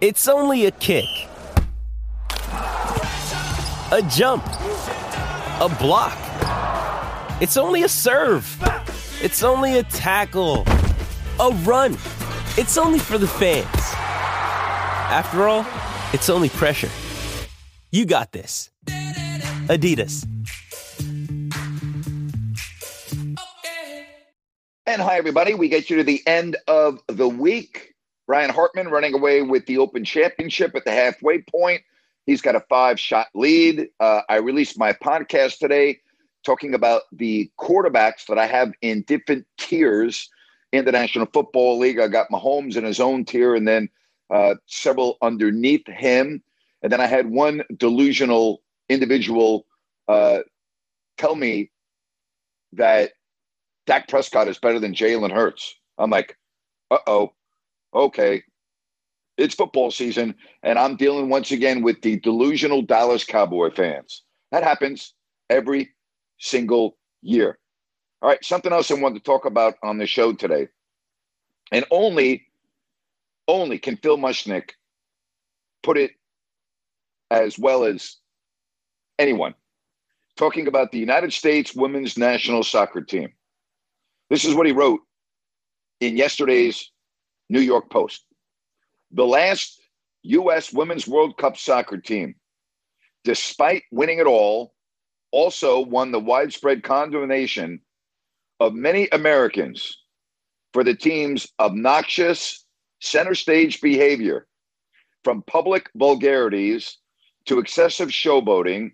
It's only a kick, a jump, a block. It's only a serve. It's only a tackle, a run. It's only for the fans. After all, it's only pressure. You got this. Adidas. And hi, everybody. We get you to the end of the week. Brian Harman running away with the Open Championship at the halfway point. He's got a five shot lead. Uh, I released my podcast today talking about the quarterbacks that I have in different tiers in the National Football League. I got Mahomes in his own tier and then uh, several underneath him. And then I had one delusional individual uh, tell me that Dak Prescott is better than Jalen Hurts. I'm like, uh oh okay, it's football season, and I'm dealing once again with the delusional Dallas Cowboy fans. That happens every single year. All right, something else I wanted to talk about on the show today. And only, only can Phil Mushnick put it as well as anyone talking about the United States women's national soccer team. This is what he wrote in yesterday's New York Post. The last U.S. Women's World Cup soccer team, despite winning it all, also won the widespread condemnation of many Americans for the team's obnoxious center stage behavior, from public vulgarities to excessive showboating,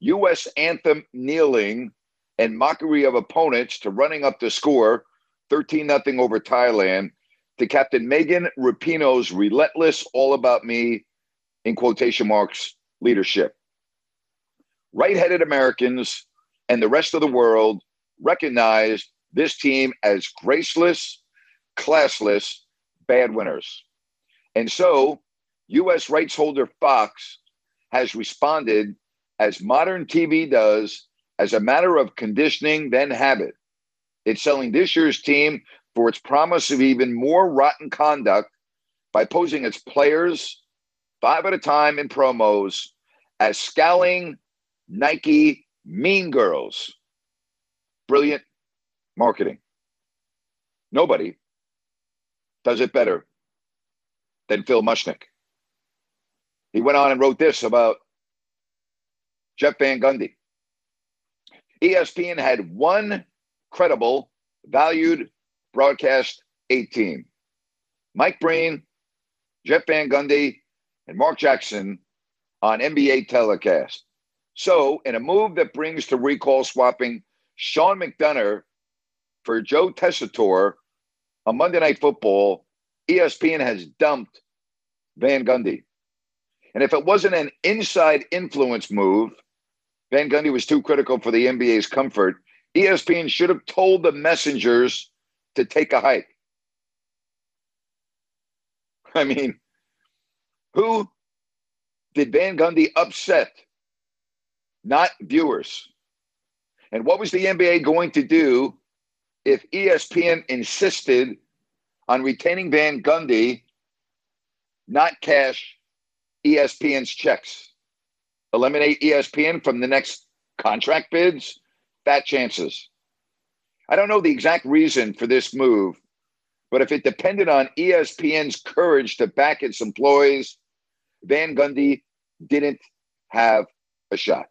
U.S. anthem kneeling, and mockery of opponents to running up the score 13 0 over Thailand to Captain Megan Rapinoe's relentless, all about me, in quotation marks, leadership. Right headed Americans and the rest of the world recognized this team as graceless, classless, bad winners. And so, U.S. rights holder Fox has responded as modern TV does as a matter of conditioning, then habit. It's selling this year's team for its promise of even more rotten conduct by posing its players five at a time in promos as scowling Nike mean girls. Brilliant marketing. Nobody does it better than Phil Mushnick. He went on and wrote this about Jeff Van Gundy. ESPN had one credible, valued broadcast 18. Mike Breen, Jeff Van Gundy, and Mark Jackson on NBA telecast. So, in a move that brings to recall swapping Sean McDonough for Joe Tessitore on Monday Night Football, ESPN has dumped Van Gundy. And if it wasn't an inside influence move, Van Gundy was too critical for the NBA's comfort. ESPN should have told the messengers to take a hike. I mean, who did Van Gundy upset? Not viewers. And what was the NBA going to do if ESPN insisted on retaining Van Gundy, not cash ESPN's checks? Eliminate ESPN from the next contract bids? Fat chances. I don't know the exact reason for this move, but if it depended on ESPN's courage to back its employees, Van Gundy didn't have a shot.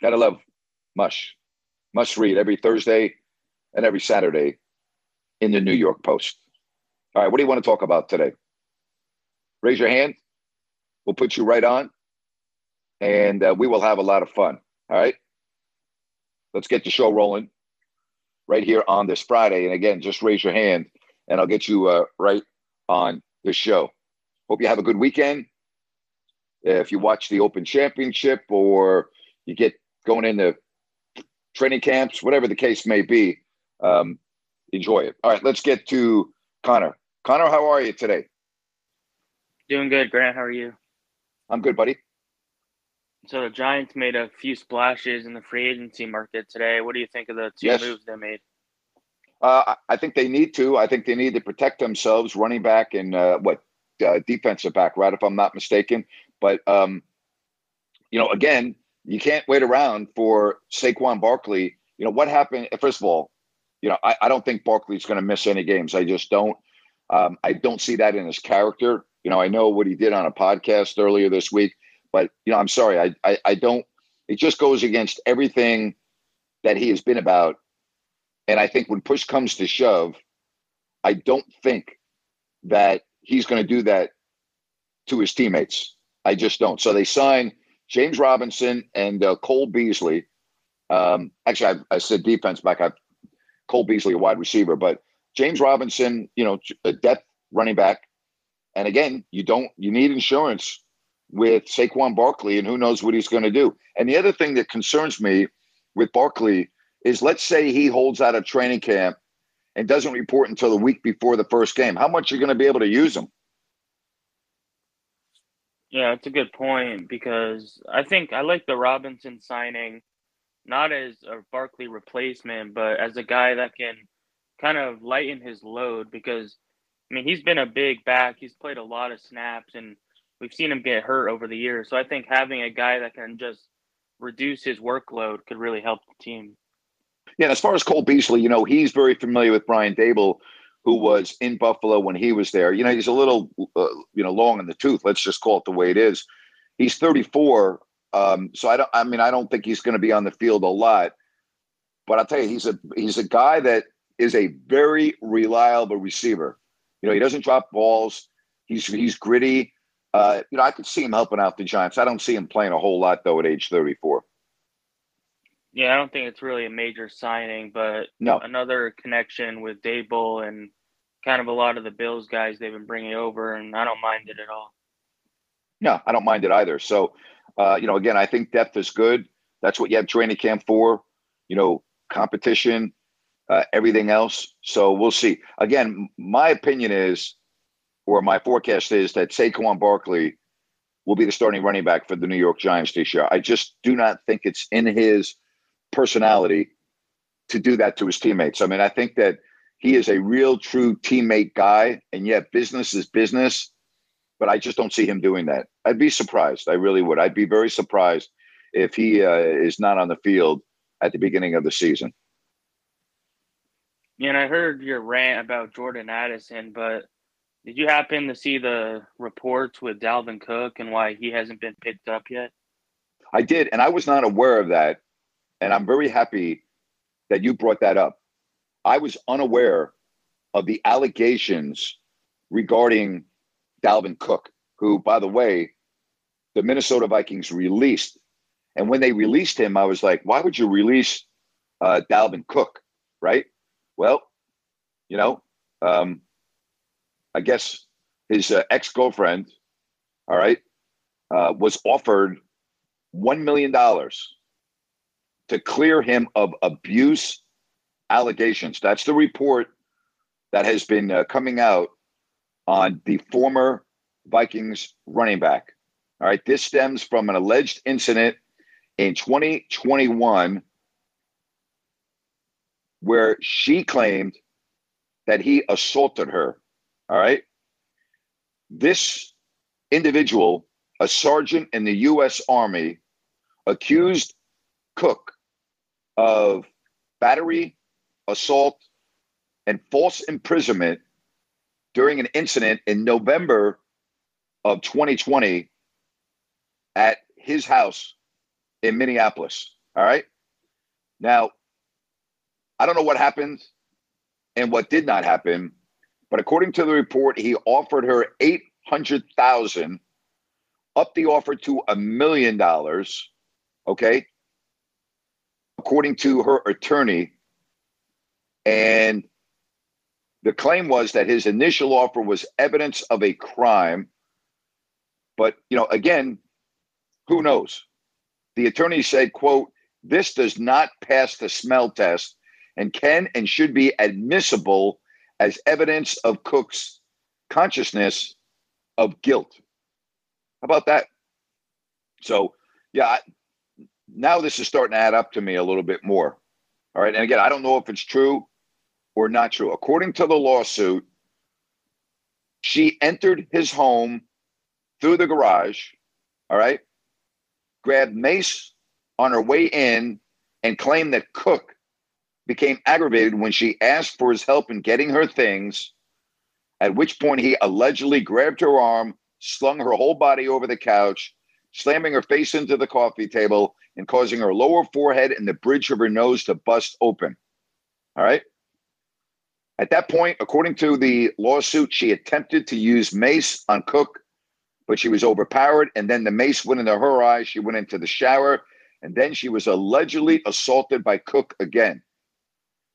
Gotta love Mush. Must read every Thursday and every Saturday in the New York Post. All right, what do you want to talk about today? Raise your hand. We'll put you right on, and uh, we will have a lot of fun. All right, let's get the show rolling right here on this Friday. And again, just raise your hand and I'll get you uh, right on the show. Hope you have a good weekend. If you watch the Open Championship or you get going into training camps, whatever the case may be, um, enjoy it. All right, let's get to Connor. Connor, how are you today? Doing good, Grant. How are you? I'm good, buddy. So the Giants made a few splashes in the free agency market today. What do you think of the two Yes. moves they made? Uh, I think they need to. I think they need to protect themselves, running back and uh, what uh, defensive back, right? If I'm not mistaken. But um, you know, again, you can't wait around for Saquon Barkley. You know what happened? First of all, you know I, I don't think Barkley's going to miss any games. I just don't. Um, I don't see that in his character. You know, I know what he did on a podcast earlier this week, but you know, I'm sorry, I I, I don't. It just goes against everything that he has been about and I think when push comes to shove, I don't think that he's going to do that to his teammates. I just don't. So they sign James Robinson and uh, Cole Beasley. Um, actually, I, I said defense back. I Cole Beasley, a wide receiver, but James Robinson, you know, a depth running back. And again, you don't. You need insurance with Saquon Barkley, and who knows what he's going to do. And the other thing that concerns me with Barkley is let's say he holds out of training camp and doesn't report until the week before the first game. How much are you going to be able to use him? Yeah, it's a good point because I think I like the Robinson signing, not as a Barkley replacement, but as a guy that can kind of lighten his load because I mean he's been a big back. He's played a lot of snaps and we've seen him get hurt over the years. So I think having a guy that can just reduce his workload could really help the team. Yeah, as far as Cole Beasley, you know, he's very familiar with Brian Daboll, who was in Buffalo when he was there. You know, he's a little, uh, you know, long in the tooth. Let's just call it the way it is. He's 34, um, so I don't. I mean, I don't think he's going to be on the field a lot. But I'll tell you, he's a he's a guy that is a very reliable receiver. You know, he doesn't drop balls. He's he's gritty. Uh, you know, I could see him helping out the Giants. I don't see him playing a whole lot though at age 34. Yeah, I don't think it's really a major signing, but No. another connection with Daboll and kind of a lot of the Bills guys they've been bringing over, and I don't mind it at all. No, I don't mind it either. So, uh, you know, again, I think depth is good. That's what you have training camp for. You know, competition, uh, everything else. So we'll see. Again, my opinion is, or my forecast is that Saquon Barkley will be the starting running back for the New York Giants this year. I just do not think it's in his personality to do that to his teammates. I mean, I think that he is a real, true teammate guy, and yet business is business. But I just don't see him doing that. I'd be surprised. I really would. I'd be very surprised if he uh, is not on the field at the beginning of the season. Yeah, and I heard your rant about Jordan Addison, but did you happen to see the reports with Dalvin Cook and why he hasn't been picked up yet? I did, and I was not aware of that. And I'm very happy that you brought that up. I was unaware of the allegations regarding Dalvin Cook, who, by the way, the Minnesota Vikings released. And when they released him, I was like, why would you release uh, Dalvin Cook? Right? Well, you know, um, I guess his uh, ex girlfriend, all right, uh, was offered $1 million to clear him of abuse allegations. That's the report that has been uh, coming out on the former Vikings running back. All right, this stems from an alleged incident in 2021 where she claimed that he assaulted her. All right. This individual, a sergeant in the U.S. Army, accused Cook of battery, assault, and false imprisonment during an incident in November of 2020 at his house in Minneapolis. All right. Now, I don't know what happened and what did not happen, but according to the report, he offered her 800,000 up the offer to a million dollars, okay? According to her attorney, and the claim was that his initial offer was evidence of a crime. But, you know, again, who knows? The attorney said, quote, this does not pass the smell test and can and should be admissible as evidence of Cook's consciousness of guilt. How about that? So, yeah, now this is starting to add up to me a little bit more. All right. And again, I don't know if it's true or not true. According to the lawsuit, she entered his home through the garage. All right. Grabbed Mace on her way in and claimed that Cook became aggravated when she asked for his help in getting her things, at which point he allegedly grabbed her arm, slung her whole body over the couch, slamming her face into the coffee table and causing her lower forehead and the bridge of her nose to bust open. All right. At that point, according to the lawsuit, she attempted to use mace on Cook, but she was overpowered. And then the mace went into her eye. She went into the shower. And then she was allegedly assaulted by Cook again.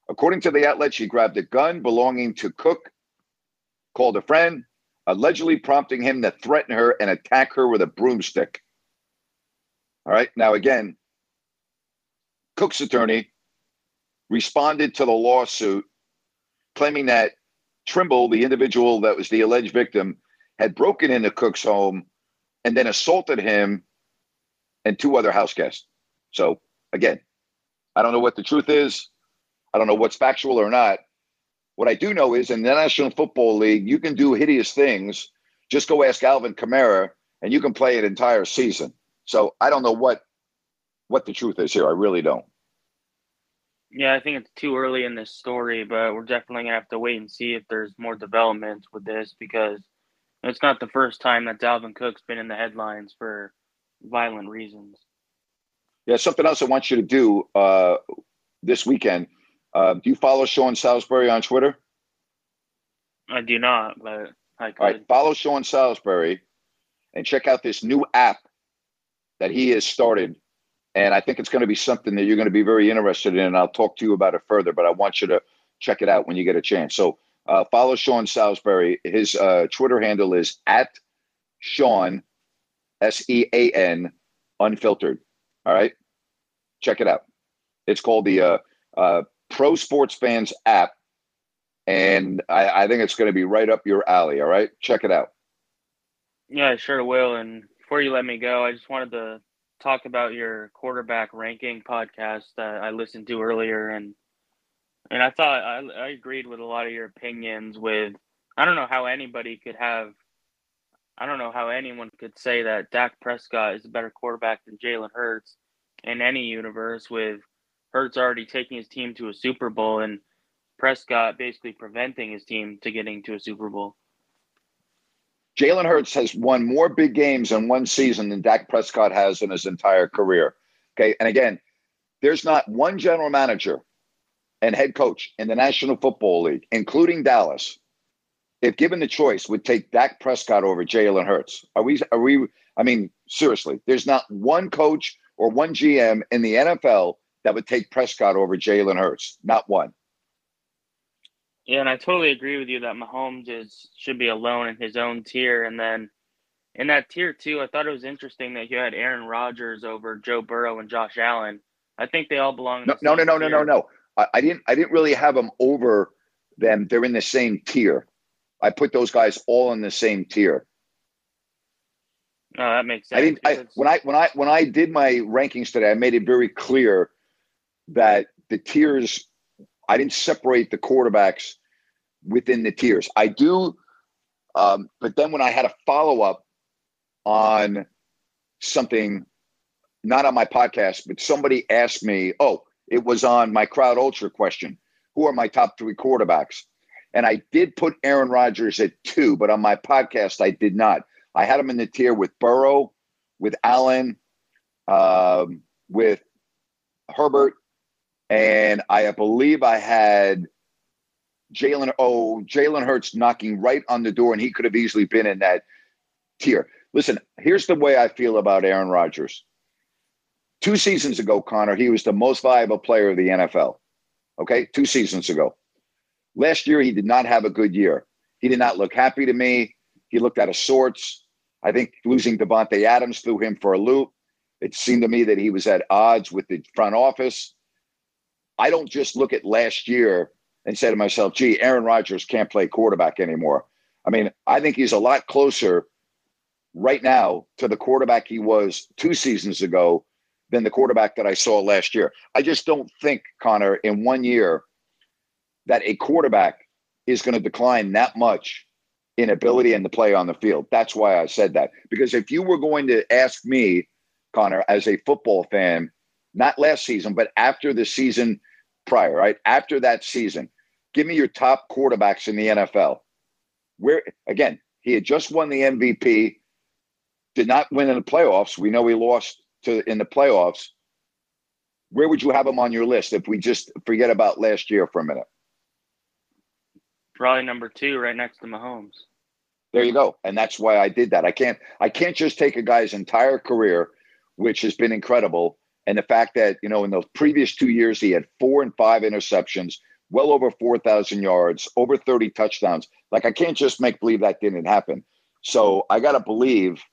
According to the outlet, she grabbed a gun belonging to Cook, called a friend, allegedly prompting him to threaten her and attack her with a broomstick. All right. Now, again, Cook's attorney responded to the lawsuit claiming that Trimble, the individual that was the alleged victim, had broken into Cook's home and then assaulted him and two other house guests. So, again, I don't know what the truth is. I don't know what's factual or not. What I do know is in the National Football League, you can do hideous things. Just go ask Alvin Kamara, and you can play an entire season. So I don't know what what the truth is here. I really don't. Yeah, I think it's too early in this story, but we're definitely gonna have to wait and see if there's more developments with this because it's not the first time that Dalvin Cook's been in the headlines for violent reasons. Yeah, something else I want you to do uh, this weekend. Uh, do you follow Sean Salisbury on Twitter? I do not, but I could. All right, follow Sean Salisbury and check out this new app that he has started. And I think it's going to be something that you're going to be very interested in. And I'll talk to you about it further, but I want you to check it out when you get a chance. So uh, follow Sean Salisbury. His uh, Twitter handle is at Sean, S E A N, unfiltered. All right. Check it out. It's called the uh, uh, Pro Sports Fans app. And I, I think it's going to be right up your alley. All right. Check it out. Yeah, I sure will. And before you let me go, I just wanted to talk about your quarterback ranking podcast that I listened to earlier, and and I thought I, I agreed with a lot of your opinions. With I don't know how anybody could have, I don't know how anyone could say that Dak Prescott is a better quarterback than Jalen Hurts in any universe. With Hurts already taking his team to a Super Bowl and Prescott basically preventing his team to getting to a Super Bowl. Jalen Hurts has won more big games in one season than Dak Prescott has in his entire career. Okay. And again, there's not one general manager and head coach in the National Football League, including Dallas, if given the choice, would take Dak Prescott over Jalen Hurts. Are we, are we, I mean, seriously, there's not one coach or one GM in the NFL that would take Prescott over Jalen Hurts. Not one. Yeah, and I totally agree with you that Mahomes is should be alone in his own tier. And then in that tier too, I thought it was interesting that you had Aaron Rodgers over Joe Burrow and Josh Allen. I think they all belong. No, no, no, no, no, no, no. I, I didn't. I didn't really have them over them. They're in the same tier. I put those guys all in the same tier. No, that makes sense. I didn't. I, when I when I when I did my rankings today, I made it very clear that the tiers. I didn't separate the quarterbacks within the tiers. I do, um, but then when I had a follow up on something, not on my podcast, but somebody asked me, oh, it was on my crowd ultra question who are my top three quarterbacks? And I did put Aaron Rodgers at two, but on my podcast, I did not. I had him in the tier with Burrow, with Allen, um, with Herbert, and I believe I had Jalen, oh, Jalen Hurts knocking right on the door, and he could have easily been in that tier. Listen, here's the way I feel about Aaron Rodgers. Two seasons ago, Connor, he was the most valuable player of the NFL. Okay, two seasons ago. Last year, he did not have a good year. He did not look happy to me. He looked out of sorts. I think losing Davante Adams threw him for a loop. It seemed to me that he was at odds with the front office. I don't just look at last year and say to myself, gee, Aaron Rodgers can't play quarterback anymore. I mean, I think he's a lot closer right now to the quarterback he was two seasons ago than the quarterback that I saw last year. I just don't think, Connor, in one year that a quarterback is going to decline that much in ability and the play on the field. That's why I said that. Because if you were going to ask me, Connor, as a football fan, not last season, but after the season prior, right? After that season, give me your top quarterbacks in the NFL. Where again, he had just won the MVP, did not win in the playoffs. We know he lost to in the playoffs. Where would you have him on your list if we just forget about last year for a minute? Probably number two, right next to Mahomes. There you go. And that's why I did that. I can't I can't just take a guy's entire career, which has been incredible, and the fact that, you know, in the previous two years he had four and five interceptions, well over 4,000 yards, over 30 touchdowns. Like I can't just make believe that didn't happen. So I got to believe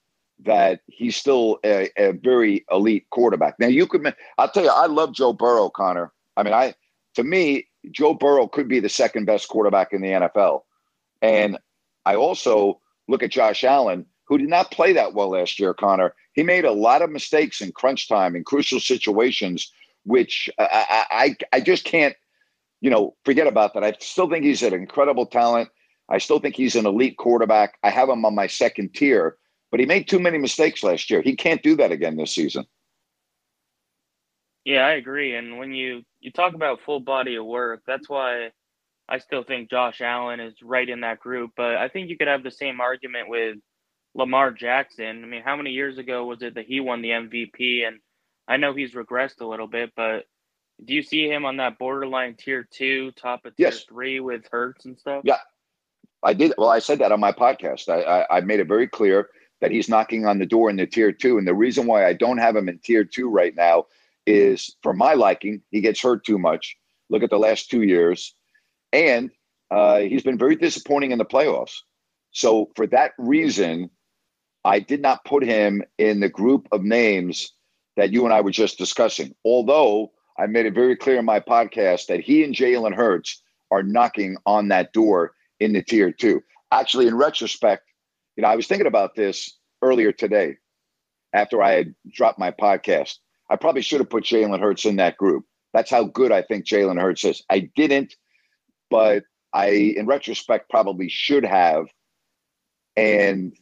that he's still a, a, very elite quarterback. Now you could, I'll tell you, I love Joe Burrow, Connor. I mean, I to me, Joe Burrow could be the second best quarterback in the NFL, and I also look at Josh Allen, who did not play that well last year, Connor. He made a lot of mistakes in crunch time in crucial situations, which I, I, I just can't, you know, forget about that. I still think he's an incredible talent. I still think he's an elite quarterback. I have him on my second tier, but he made too many mistakes last year. He can't do that again this season. Yeah, I agree. And when you you talk about full body of work, that's why I still think Josh Allen is right in that group, but I think you could have the same argument with Lamar Jackson. I mean, how many years ago was it that he won the MVP? And I know he's regressed a little bit, but do you see him on that borderline tier two, top of tier yes. three with Hurts and stuff? Yeah, I did. Well, I said that on my podcast. I, I, I made it very clear that he's knocking on the door in the tier two. And the reason why I don't have him in tier two right now is for my liking, he gets hurt too much. Look at the last two years. And uh, he's been very disappointing in the playoffs. So for that reason, I did not put him in the group of names that you and I were just discussing. Although I made it very clear in my podcast that he and Jalen Hurts are knocking on that door in the tier two. Actually, in retrospect, you know, I was thinking about this earlier today after I had dropped my podcast. I probably should have put Jalen Hurts in that group. That's how good I think Jalen Hurts is. I didn't but I, in retrospect, probably should have, and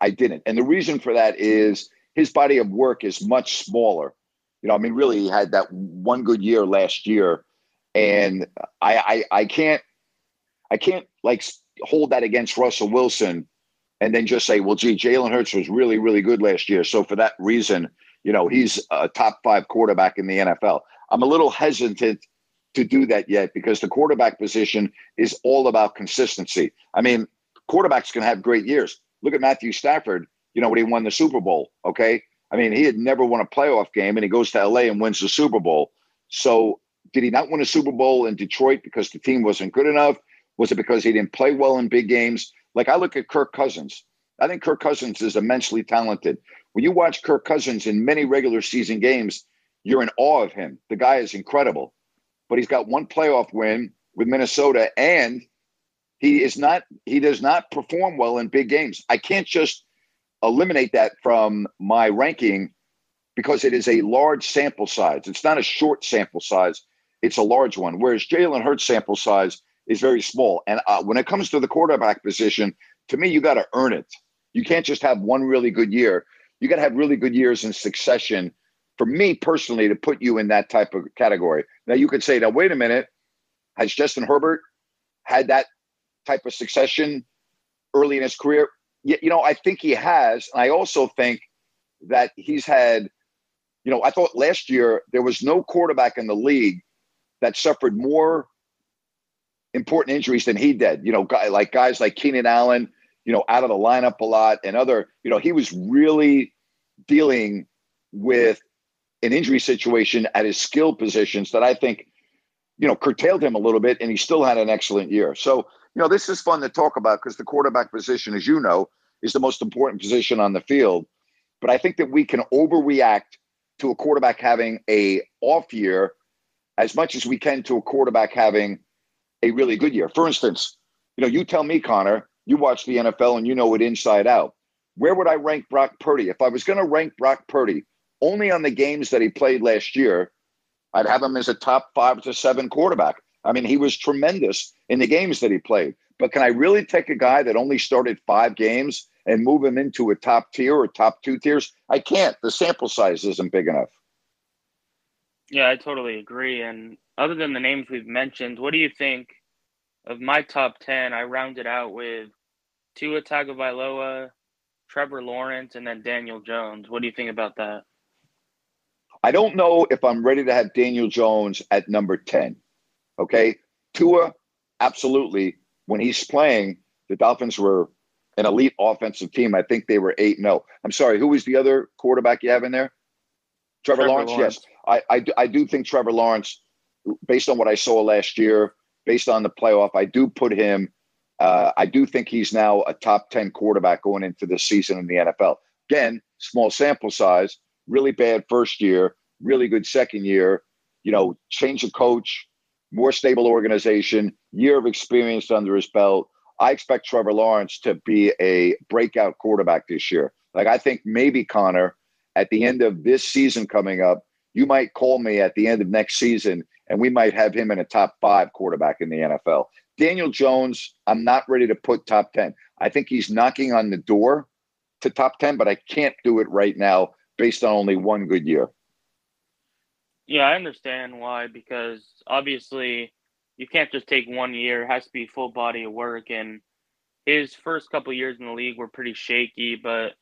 I didn't. And the reason for that is his body of work is much smaller. You know, I mean, really, he had that one good year last year, and I, I, I can't, I can't like hold that against Russell Wilson, and then just say, well, gee, Jalen Hurts was really, really good last year, so for that reason, you know, he's a top five quarterback in the NFL. I'm a little hesitant to do that yet because the quarterback position is all about consistency. I mean, quarterbacks can have great years. Look at Matthew Stafford, you know, when he won the Super Bowl, okay? I mean, he had never won a playoff game and he goes to LA and wins the Super Bowl. So, did he not win a Super Bowl in Detroit because the team wasn't good enough? Was it because he didn't play well in big games? Like I look at Kirk Cousins. I think Kirk Cousins is immensely talented. When you watch Kirk Cousins in many regular season games, you're in awe of him. The guy is incredible but he's got one playoff win with Minnesota, and he is not he does not perform well in big games. I can't just eliminate that from my ranking because it is a large sample size. It's not a short sample size; it's a large one. Whereas Jalen Hurts' sample size is very small. And uh, when it comes to the quarterback position, to me, you got to earn it. You can't just have one really good year. You got to have really good years in succession for me personally to put you in that type of category. Now you could say, now wait a minute, has Justin Herbert had that type of succession early in his career? You know, I think he has. And I also think that he's had, you know, I thought last year there was no quarterback in the league that suffered more important injuries than he did. You know, guy, like guys like Keenan Allen, you know, out of the lineup a lot, and other, you know, he was really dealing with an injury situation at his skill positions that I think you know, curtailed him a little bit, and he still had an excellent year. So, you know, this is fun to talk about because the quarterback position, as you know, is the most important position on the field. But I think that we can overreact to a quarterback having a off year as much as we can to a quarterback having a really good year. For instance, you know, you tell me, Connor, you watch the NFL and you know it inside out. Where would I rank Brock Purdy? If I was going to rank Brock Purdy only on the games that he played last year, I'd have him as a top five to seven quarterback. I mean, he was tremendous in the games that he played. But can I really take a guy that only started five games and move him into a top tier or top two tiers? I can't. The sample size isn't big enough. Yeah, I totally agree. And other than the names we've mentioned, what do you think of my top 10? I rounded out with Tua Tagovailoa, Trevor Lawrence, and then Daniel Jones. What do you think about that? I don't know if I'm ready to have Daniel Jones at number 10. Okay. Tua, absolutely. When he's playing, the Dolphins were an elite offensive team. I think they were 8 0. I'm sorry, who was the other quarterback you have in there? Trevor, Trevor Lawrence? Lawrence? Yes. I, I, I do think Trevor Lawrence, based on what I saw last year, based on the playoff, I do put him, uh, I do think he's now a top 10 quarterback going into this season in the NFL. Again, small sample size, really bad first year, really good second year, you know, change of coach, more stable organization, year of experience under his belt. I expect Trevor Lawrence to be a breakout quarterback this year. Like I think maybe Connor at the end of this season coming up, you might call me at the end of next season and we might have him in a top five quarterback in the NFL. Daniel Jones, I'm not ready to put top 10. I think he's knocking on the door to top 10, but I can't do it right now based on only one good year. Yeah, I understand why, because obviously you can't just take one year. It has to be full body of work. And his first couple years in the league were pretty shaky, but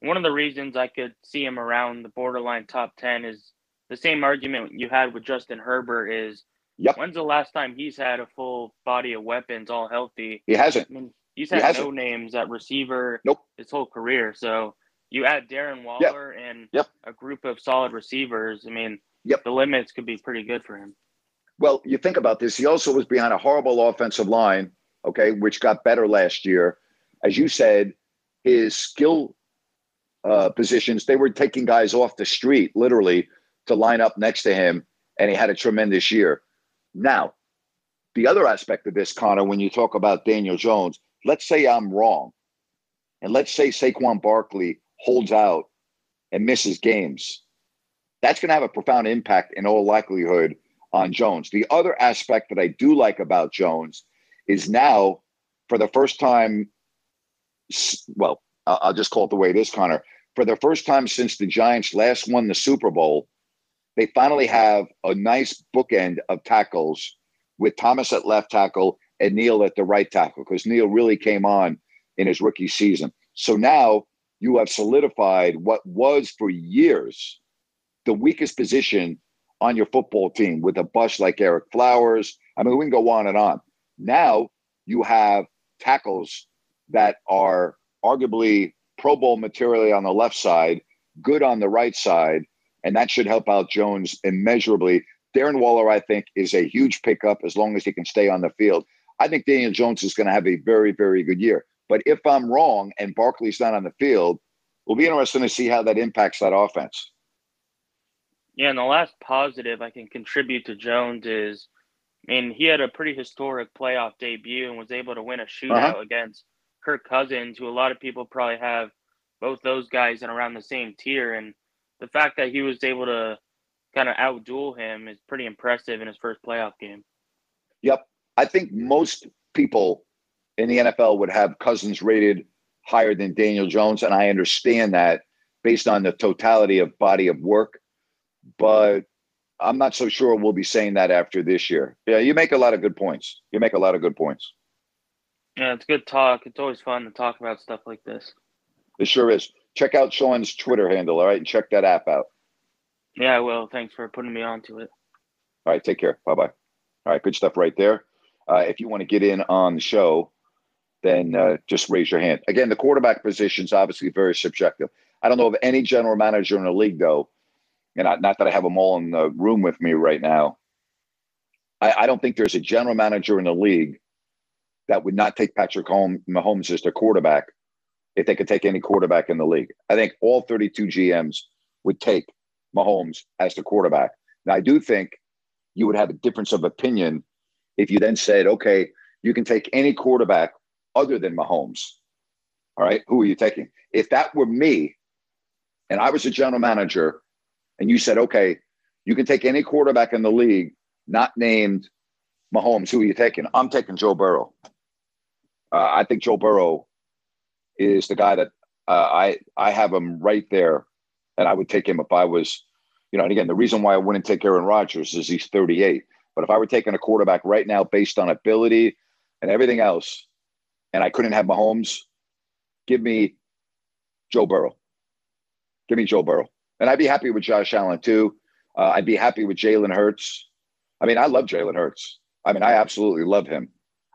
one of the reasons I could see him around the borderline top 10 is the same argument you had with Justin Herbert is yep. when's the last time he's had a full body of weapons all healthy? He hasn't. I mean, he's had he no names at receiver nope. his whole career. So you add Darren Waller yep. and yep. a group of solid receivers. I mean, yep. the limits could be pretty good for him. Well, you think about this. He also was behind a horrible offensive line, okay, which got better last year. As you said, his skill uh, positions, they were taking guys off the street, literally, to line up next to him, and he had a tremendous year. Now, the other aspect of this, Connor, when you talk about Daniel Jones, let's say I'm wrong, and let's say Saquon Barkley holds out and misses games. That's going to have a profound impact in all likelihood on Jones. The other aspect that I do like about Jones is now, for the first time, well, I'll just call it the way it is, Connor. For the first time since the Giants last won the Super Bowl, they finally have a nice bookend of tackles with Thomas at left tackle and Neal at the right tackle because Neal really came on in his rookie season. So now you have solidified what was for years the weakest position on your football team with a bust like Ereck Flowers. I mean, we can go on and on. Now you have tackles that are arguably Pro Bowl materially on the left side, good on the right side, and that should help out Jones immeasurably. Darren Waller, I think, is a huge pickup as long as he can stay on the field. I think Daniel Jones is going to have a very, very good year. But if I'm wrong and Barkley's not on the field, we'll be interesting to see how that impacts that offense. Yeah, and the last positive I can contribute to Jones is, I mean, he had a pretty historic playoff debut and was able to win a shootout uh-huh. against Kirk Cousins, who a lot of people probably have both those guys in around the same tier. And the fact that he was able to kind of outduel him is pretty impressive in his first playoff game. Yep. I think most people in the NFL would have Cousins rated higher than Daniel Jones. And I understand that based on the totality of body of work but I'm not so sure we'll be saying that after this year. Yeah, you make a lot of good points. You make a lot of good points. Yeah, it's good talk. It's always fun to talk about stuff like this. It sure is. Check out Sean's Twitter handle, all right, and check that app out. Yeah, I will. Thanks for putting me onto it. All right, take care. Bye bye. All right, good stuff right there. Uh, if you want to get in on the show, then uh, just raise your hand. Again, the quarterback position is obviously very subjective. I don't know of any general manager in the league, though, and I, not that I have them all in the room with me right now, I, I don't think there's a general manager in the league that would not take Patrick Mahomes as their quarterback if they could take any quarterback in the league. I think all 32 GMs would take Mahomes as the quarterback. Now, I do think you would have a difference of opinion if you then said, okay, you can take any quarterback other than Mahomes. All right, who are you taking? If that were me and I was a general manager and you said, okay, you can take any quarterback in the league not named Mahomes, who are you taking? I'm taking Joe Burrow. Uh, I think Joe Burrow is the guy that uh, I I have him right there, and I would take him if I was, you know. And again, the reason why I wouldn't take Aaron Rodgers is he's 38. But if I were taking a quarterback right now based on ability and everything else, and I couldn't have Mahomes, give me Joe Burrow. Give me Joe Burrow, and I'd be happy with Josh Allen too. Uh, I'd be happy with Jalen Hurts. I mean, I love Jalen Hurts. I mean, I absolutely love him.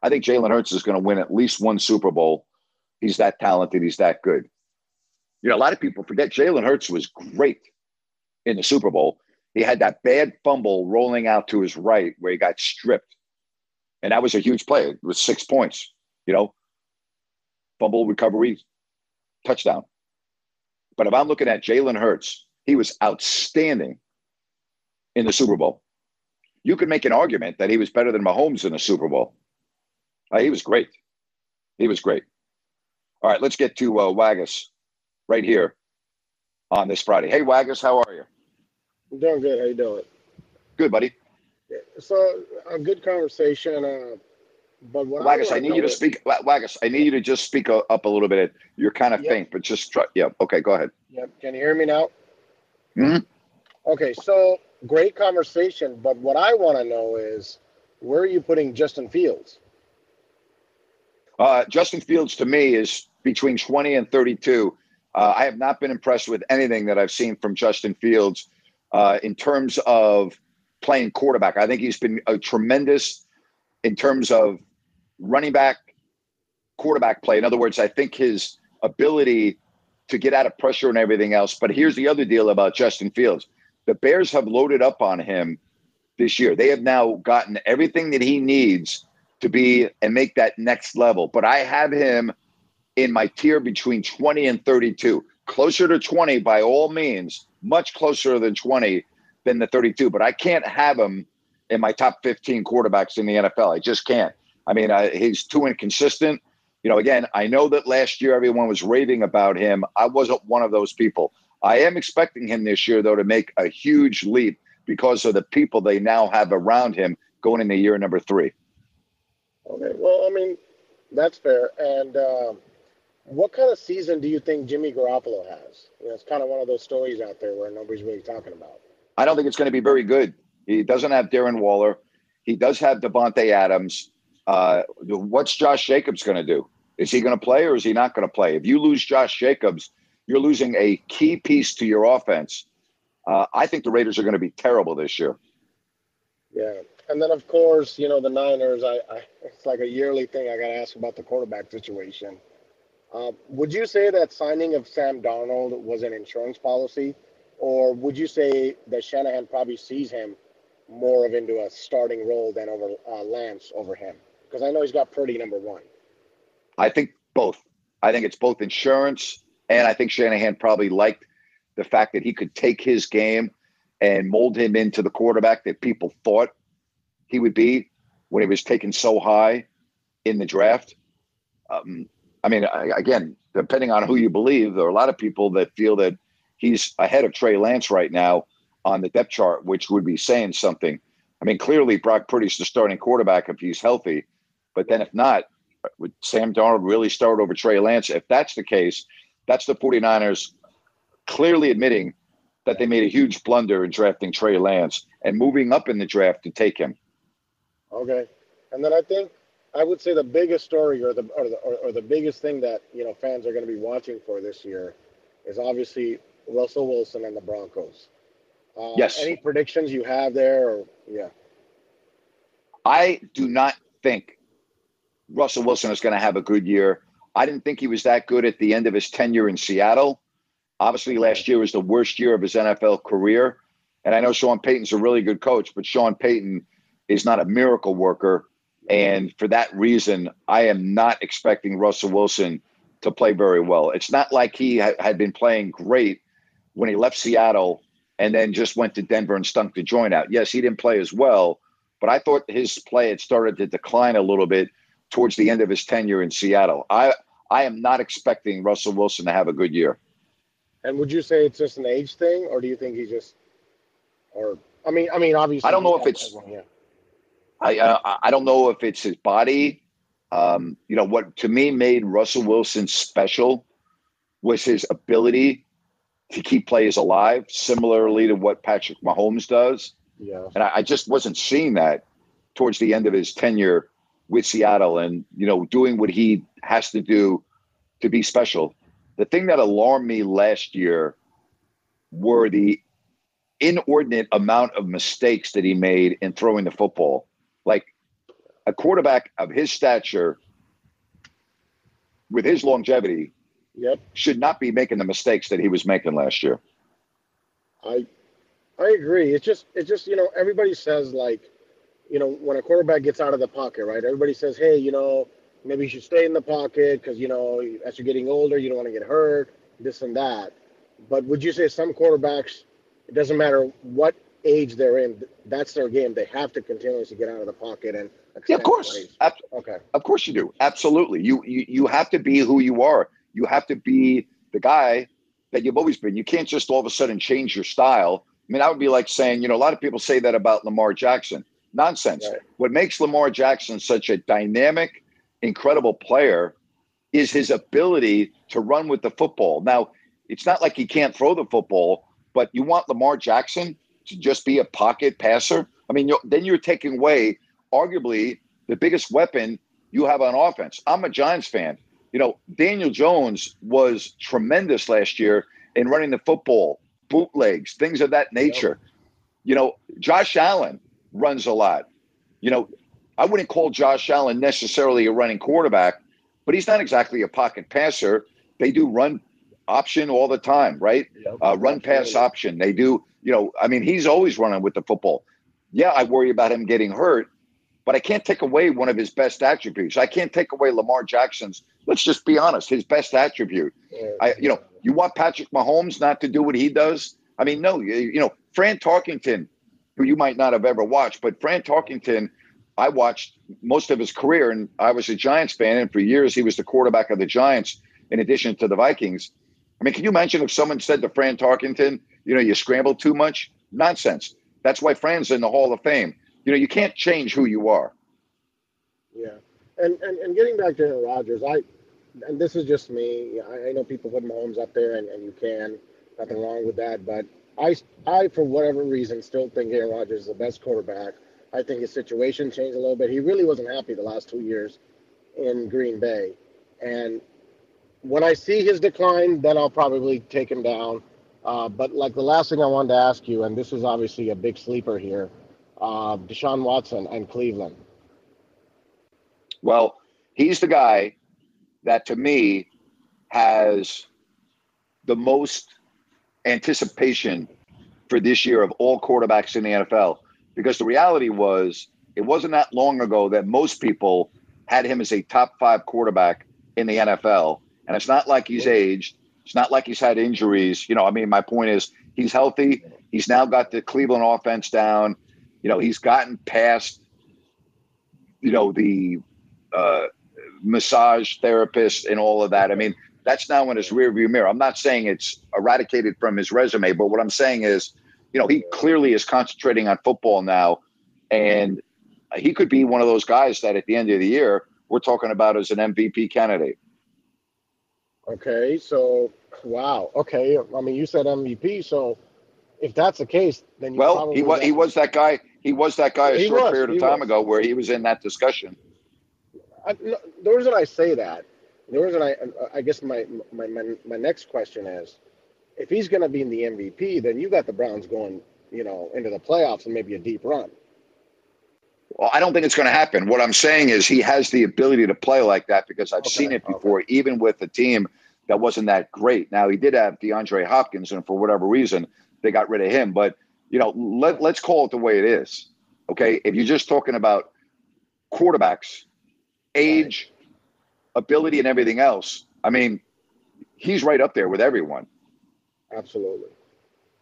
I think Jalen Hurts is going to win at least one Super Bowl. He's that talented. He's that good. You know, a lot of people forget Jalen Hurts was great in the Super Bowl. He had that bad fumble rolling out to his right where he got stripped. And that was a huge play. It was six points, you know, fumble recovery, touchdown. But if I'm looking at Jalen Hurts, he was outstanding in the Super Bowl. You could make an argument that he was better than Mahomes in the Super Bowl. Uh, he was great. He was great. All right, let's get to uh, Waggis right here on this Friday. Hey, Waggis, how are you? I'm doing good. How you doing? Good, buddy. Yeah, so a good conversation. Uh, but what Waggis, I, I need you to is, speak. Waggis, I need you to just speak up a little bit. You're kind of yep. faint, but just try. Yeah. Okay. Go ahead. Yep. Can you hear me now? Hmm. Okay. So great conversation. But what I want to know is where are you putting Justin Fields? Uh, Justin Fields to me is between 20 and 32. Uh, I have not been impressed with anything that I've seen from Justin Fields uh, in terms of playing quarterback. I think he's been a tremendous in terms of running back, quarterback play. In other words, I think his ability to get out of pressure and everything else. But here's the other deal about Justin Fields the Bears have loaded up on him this year. They have now gotten everything that he needs to be and make that next level. But I have him in my tier between 20 and 32. Closer to 20 by all means, much closer than 20 than the 32. But I can't have him in my top 15 quarterbacks in the NFL. I just can't. I mean, I, he's too inconsistent. You know, again, I know that last year everyone was raving about him. I wasn't one of those people. I am expecting him this year, though, to make a huge leap because of the people they now have around him going into year number three. Okay, well, I mean, that's fair. And um, what kind of season do you think Jimmy Garoppolo has? You know, it's kind of one of those stories out there where nobody's really talking about. I don't think it's going to be very good. He doesn't have Darren Waller. He does have Davante Adams. Uh, what's Josh Jacobs going to do? Is he going to play or is he not going to play? If you lose Josh Jacobs, you're losing a key piece to your offense. Uh, I think the Raiders are going to be terrible this year. Yeah, and then of course, you know the Niners. I, I it's like a yearly thing. I got to ask about the quarterback situation. Uh, would you say that signing of Sam Darnold was an insurance policy, or would you say that Shanahan probably sees him more of into a starting role than over uh, Lance over him? Because I know he's got Purdy number one. I think both. I think it's both insurance, and I think Shanahan probably liked the fact that he could take his game and mold him into the quarterback that people thought he would be when he was taken so high in the draft. Um, I mean, again, depending on who you believe, there are a lot of people that feel that he's ahead of Trey Lance right now on the depth chart, which would be saying something. I mean, clearly Brock Purdy's the starting quarterback if he's healthy, but then if not, would Sam Darnold really start over Trey Lance? If that's the case, that's the 49ers clearly admitting that they made a huge blunder in drafting Trey Lance and moving up in the draft to take him. Okay. And then I think I would say the biggest story or the or the or, or the biggest thing that you know fans are going to be watching for this year is obviously Russell Wilson and the Broncos. Uh, yes. Any predictions you have there? Or yeah. I do not think Russell Wilson is going to have a good year. I didn't think he was that good at the end of his tenure in Seattle. Obviously, last year was the worst year of his NFL career. And I know Sean Payton's a really good coach, but Sean Payton is not a miracle worker. And for that reason, I am not expecting Russell Wilson to play very well. It's not like he ha- had been playing great when he left Seattle and then just went to Denver and stunk the joint out. Yes, he didn't play as well, but I thought his play had started to decline a little bit towards the end of his tenure in Seattle. I I am not expecting Russell Wilson to have a good year. And would you say it's just an age thing, or do you think he just, or I mean, I mean, obviously, I don't know if it's. yeah. I uh, I don't know if it's his body. Um, you know what to me made Russell Wilson special was his ability to keep players alive, similarly to what Patrick Mahomes does. Yeah. And I, I just wasn't seeing that towards the end of his tenure with Seattle and, you know, doing what he has to do to be special. The thing that alarmed me last year were the inordinate amount of mistakes that he made in throwing the football. Like a quarterback of his stature, with his longevity, yep. should not be making the mistakes that he was making last year. I I agree. It's just it's just you know everybody says like you know when a quarterback gets out of the pocket, right? Everybody says, hey, you know maybe you should stay in the pocket because you know as you're getting older, you don't want to get hurt, this and that. But would you say some quarterbacks, it doesn't matter what age they're in, that's their game. They have to continuously get out of the pocket and yeah, of course. Ab- okay. Of course you do. Absolutely. You, you you have to be who you are. You have to be the guy that you've always been. You can't just all of a sudden change your style. I mean, that would be like saying, you know, a lot of people say that about Lamar Jackson. Nonsense. Right. What makes Lamar Jackson such a dynamic, incredible player is his ability to run with the football. Now, it's not like he can't throw the football, but you want Lamar Jackson to just be a pocket passer. I mean, you're, then you're taking away arguably the biggest weapon you have on offense. I'm a Giants fan. You know, Daniel Jones was tremendous last year in running the football, bootlegs, things of that nature. Yep. You know, Josh Allen runs a lot. You know, I wouldn't call Josh Allen necessarily a running quarterback, but he's not exactly a pocket passer. They do run option all the time, right? Yep. Uh, run pass option. They do, you know, I mean, he's always running with the football. Yeah, I worry about him getting hurt, but I can't take away one of his best attributes. I can't take away Lamar Jackson's. Let's just be honest, his best attribute. Yeah. I, you know, you want Patrick Mahomes not to do what he does? I mean, no. You, you know, Fran Tarkenton, who you might not have ever watched, but Fran Tarkenton, I watched most of his career, and I was a Giants fan, and for years he was the quarterback of the Giants in addition to the Vikings. I mean, can you imagine if someone said to Fran Tarkenton, you know, you scramble too much? Nonsense. That's why Fran's in the Hall of Fame you know, you can't change who you are. Yeah. And, and, and getting back to Aaron Rodgers, I, and this is just me. I, I know people put Mahomes up there, and, and you can. Nothing wrong with that. But I, I, for whatever reason, still think Aaron Rodgers is the best quarterback. I think his situation changed a little bit. He really wasn't happy the last two years in Green Bay. And when I see his decline, then I'll probably take him down. Uh, but like the last thing I wanted to ask you, and this is obviously a big sleeper here uh, Deshaun Watson and Cleveland? Well, he's the guy that to me has the most anticipation for this year of all quarterbacks in the NFL. Because the reality was, it wasn't that long ago that most people had him as a top five quarterback in the NFL. And it's not like he's aged. It's not like he's had injuries. You know, I mean, my point is he's healthy. He's now got the Cleveland offense down. You know, he's gotten past, you know, the uh, massage therapist and all of that. I mean, that's now in his rearview mirror. I'm not saying it's eradicated from his resume, but what I'm saying is, you know, he clearly is concentrating on football now, and he could be one of those guys that at the end of the year we're talking about as an MVP candidate. Okay, so wow. Okay, I mean, you said MVP, so if that's the case, then well, he was he was that guy. He was that guy a he short was, period of time was. ago where he was in that discussion. I, no, the reason I say that, the reason I I guess my my my, my next question is, if he's going to be in the MVP, then you got the Browns going, you know, into the playoffs and maybe a deep run. Well, I don't think it's going to happen. What I'm saying is he has the ability to play like that because I've okay, seen it before, okay. even with a team that wasn't that great. Now he did have DeAndre Hopkins, and for whatever reason, they got rid of him. But you know, let let's call it the way it is. Okay. If you're just talking about quarterbacks, age, ability, and everything else, I mean, he's right up there with everyone. Absolutely.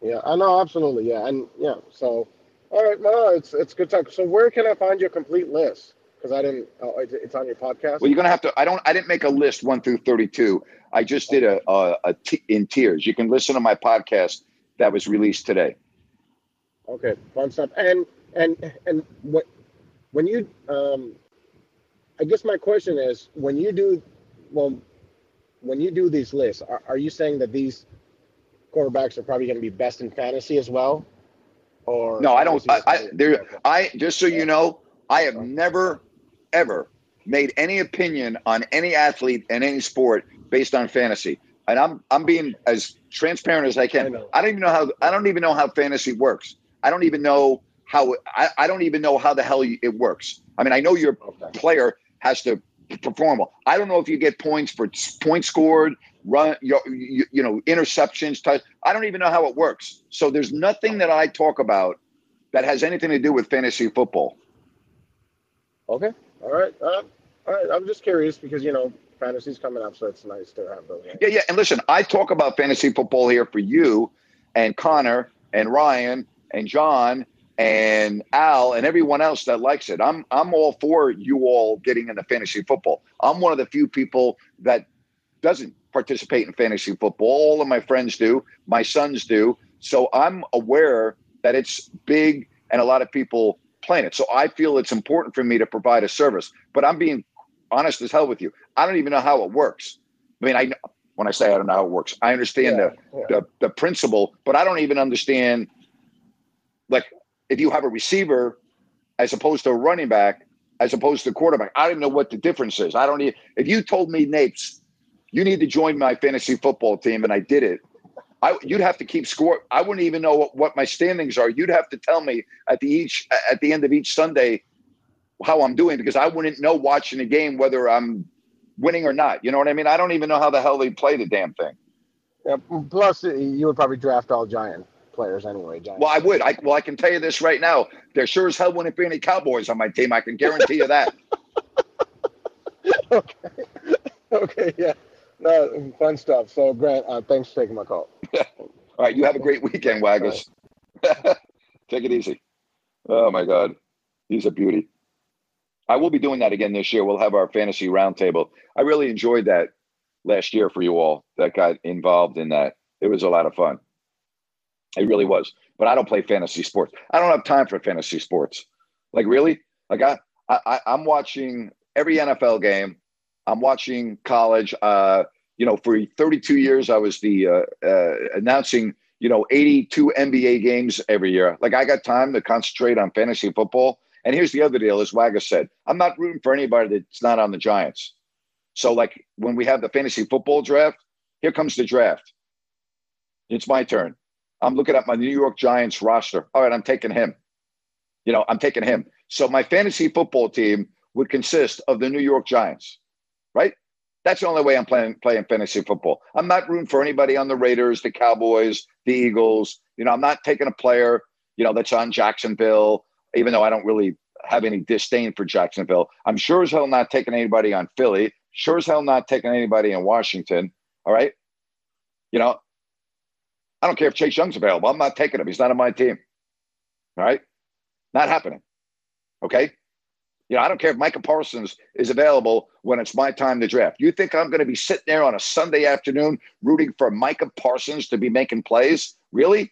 Yeah, I know, absolutely. Yeah. And yeah, so all right, no, it's it's good talk. So where can I find your complete list? Because I didn't. Oh, it's on your podcast. Well, you're gonna have to. I don't. I didn't make a list one through thirty-two. I just did a, a, a t- in tears. You can listen to my podcast that was released today. Okay, fun stuff. And and and what when you um, I guess my question is when you do well when you do these lists, are, are you saying that these quarterbacks are probably going to be best in fantasy as well? Or no, I don't. I, I there. I just so you know, I have never ever made any opinion on any athlete in any sport based on fantasy. And I'm I'm being as transparent as I can. I, I don't even know how I don't even know how fantasy works. I don't even know how I, I don't even know how the hell it works. I mean, I know your okay. player has to perform well. I don't know if you get points for points scored, run, you, you, you know, interceptions. Touch. I don't even know how it works. So there's nothing that I talk about that has anything to do with fantasy football. Okay. All right. Uh, all right. I'm just curious because you know fantasy's coming up, so it's nice to have those. Yeah, yeah. And listen, I talk about fantasy football here for you, and Connor, and Ryan, and John, and Al and everyone else that likes it. I'm I'm all for you all getting into fantasy football. I'm one of the few people that doesn't participate in fantasy football. All of my friends do, my sons do. So I'm aware that it's big and a lot of people playing it. So I feel it's important for me to provide a service. But I'm being honest as hell with you. I don't even know how it works. I mean, I when I say I don't know how it works, I understand yeah, the, yeah. the the principle, but I don't even understand like if you have a receiver as opposed to a running back, as opposed to quarterback. I don't know what the difference is. I don't need, if you told me, Napes, you need to join my fantasy football team, and I did it, I, you'd have to keep score. I wouldn't even know what, what my standings are. You'd have to tell me at the each at the end of each Sunday how I'm doing because I wouldn't know watching a game whether I'm winning or not. You know what I mean? I don't even know how the hell they play the damn thing. Yeah, plus, you would probably draft all Giants players anyway. Giants. Well, I would. I well, I can tell you this right now. There sure as hell wouldn't be any Cowboys on my team. I can guarantee you that. okay. Okay. Yeah. No, fun stuff. So, Grant, uh, thanks for taking my call. All right. You have a great weekend, Waggers. Right. Take it easy. Oh my God, he's a beauty. I will be doing that again this year. We'll have our fantasy roundtable. I really enjoyed that last year for you all that got involved in that. It was a lot of fun. It really was. But I don't play fantasy sports. I don't have time for fantasy sports. Like really? Like I, I I'm watching every NFL game. I'm watching college. Uh, you know, for 32 years, I was the uh, uh, announcing. You know, 82 NBA games every year. Like I got time to concentrate on fantasy football. And here's the other deal: as Wagga said, I'm not rooting for anybody that's not on the Giants. So, like when we have the fantasy football draft, here comes the draft. It's my turn. I'm looking at my New York Giants roster. All right, I'm taking him. You know, I'm taking him. So my fantasy football team would consist of the New York Giants, right? That's the only way I'm playing playing fantasy football. I'm not rooting for anybody on the Raiders, the Cowboys, the Eagles. You know, I'm not taking a player, you know, that's on Jacksonville, even though I don't really have any disdain for Jacksonville. I'm sure as hell not taking anybody on Philly. Sure as hell not taking anybody in Washington. All right. You know, I don't care if Chase Young's available. I'm not taking him. He's not on my team. All right? Not happening. Okay? You know, I don't care if Micah Parsons is available when it's my time to draft. You think I'm going to be sitting there on a Sunday afternoon rooting for Micah Parsons to be making plays? Really? What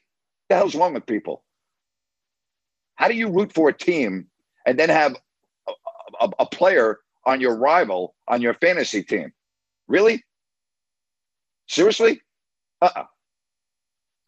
the hell's wrong with people? How do you root for a team and then have a, a, a player on your rival on your fantasy team? Really? Seriously? Uh-uh.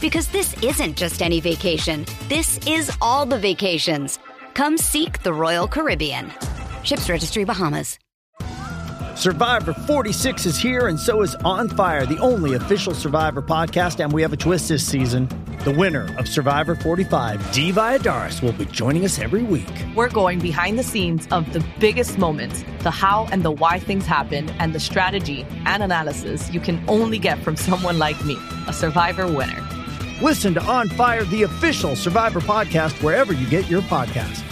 Because this isn't just any vacation, this is all the vacations. Come seek the Royal Caribbean. Ships Registry Bahamas. Survivor 46 is here, and so is On Fire, the only official Survivor podcast. And we have a twist this season. The winner of Survivor 45, Dee Valladares, will be joining us every week. We're going behind the scenes of the biggest moments, the how and the why things happen, and the strategy and analysis you can only get from someone like me, a Survivor winner. Listen to On Fire, the official Survivor podcast, wherever you get your podcast.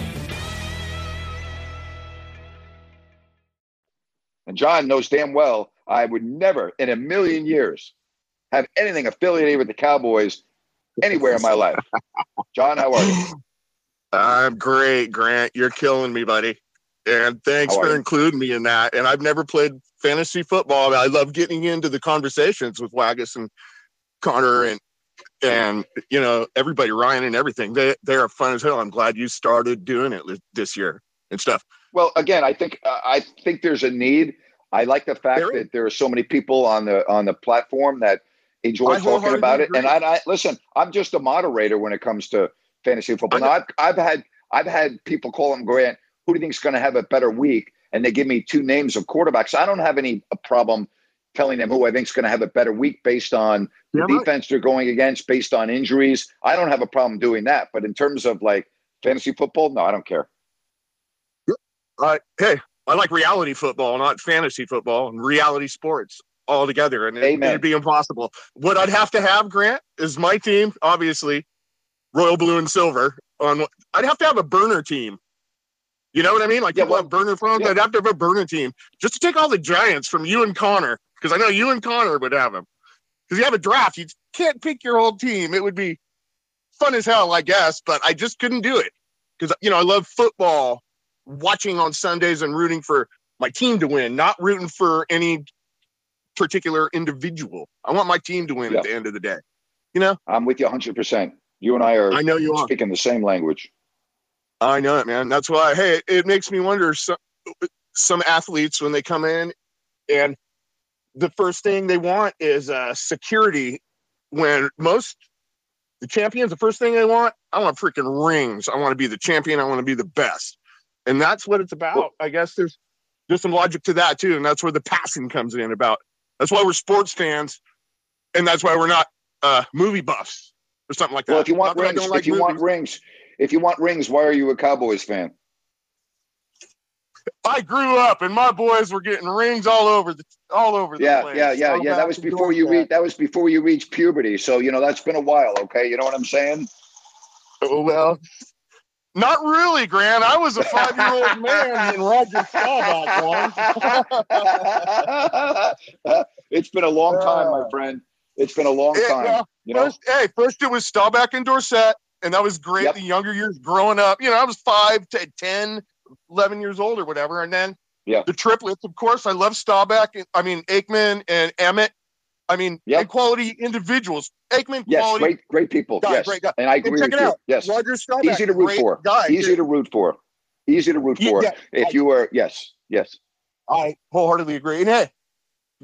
And John knows damn well I would never in a million years have anything affiliated with the Cowboys anywhere in my life. John, how are you? I'm great, Grant. You're killing me, buddy. And thanks for you? including me in that. And I've never played fantasy football. But I love getting into the conversations with Waggis and Connor and and you know everybody, Ryan and everything. They they are fun as hell. I'm glad you started doing it this year and stuff. Well, again, I think uh, I think there's a need. I like the fact there that there are so many people on the on the platform that enjoy I talking about it. And I, I, listen. I'm just a moderator when it comes to fantasy football. Now, I've I've had I've had people call him Grant. Who do you think's going to have a better week? And they give me two names of quarterbacks. I don't have any problem telling them who I think is going to have a better week based on the yeah, defense right. they're going against, based on injuries. I don't have a problem doing that. But in terms of like fantasy football, no, I don't care. Uh, hey, I like reality football, not fantasy football, and reality sports all together. And it, it'd be impossible. What I'd have to have, Grant, is my team, obviously, royal blue and silver. On I'd have to have a burner team. You know what I mean? Like yeah, people well, have burner phones. Yeah. I'd have to have a burner team just to take all the giants from you and Connor, because I know you and Connor would have them. Because you have a draft, you can't pick your whole team. It would be fun as hell, I guess, but I just couldn't do it because you know I love football watching on Sundays and rooting for my team to win, not rooting for any particular individual. I want my team to win yeah. at the end of the day. You know, I'm with you 100. percent You and I are. I know you are speaking the same language. I know it, man. That's why. Hey, it makes me wonder. Some some athletes when they come in, and the first thing they want is uh, security. When most the champions, the first thing they want, I want freaking rings. I want to be the champion. I want to be the best and that's what it's about. Well, I guess there's there's some logic to that too, and that's where the passion comes in. About that's why we're sports fans, and that's why we're not uh, movie buffs or something like that. Well, if you want not rings, like if you movies. want rings, if you want rings, why are you a Cowboys fan? I grew up and my boys were getting rings all over the all over the yeah, place. Yeah, yeah, yeah, yeah. That was before you reach that was before you reached puberty. So you know that's been a while. Okay, you know what I'm saying? Oh, well, not really, Grant. I was a five year old man in Roger Staubach one. it's been a long time, my uh, friend. It's been a long time. It, you know? first, hey, first it was Staubach and Dorsett, and that was great. Yep. The younger years growing up, you know, I was five to 10, 11 years old or whatever. And then yeah. the triplets, of course, I love Staubach. I mean, Aikman and Emmitt. I mean, yep. quality individuals. Aikman, yes, quality, great, great people. Guy, yes, great guy. and I agree and with you. Out. Yes, Roger Staubach, easy to root for. Guy. Easy to root for. Easy to root for. Yeah, if I, you were, yes, yes. I wholeheartedly agree. And hey,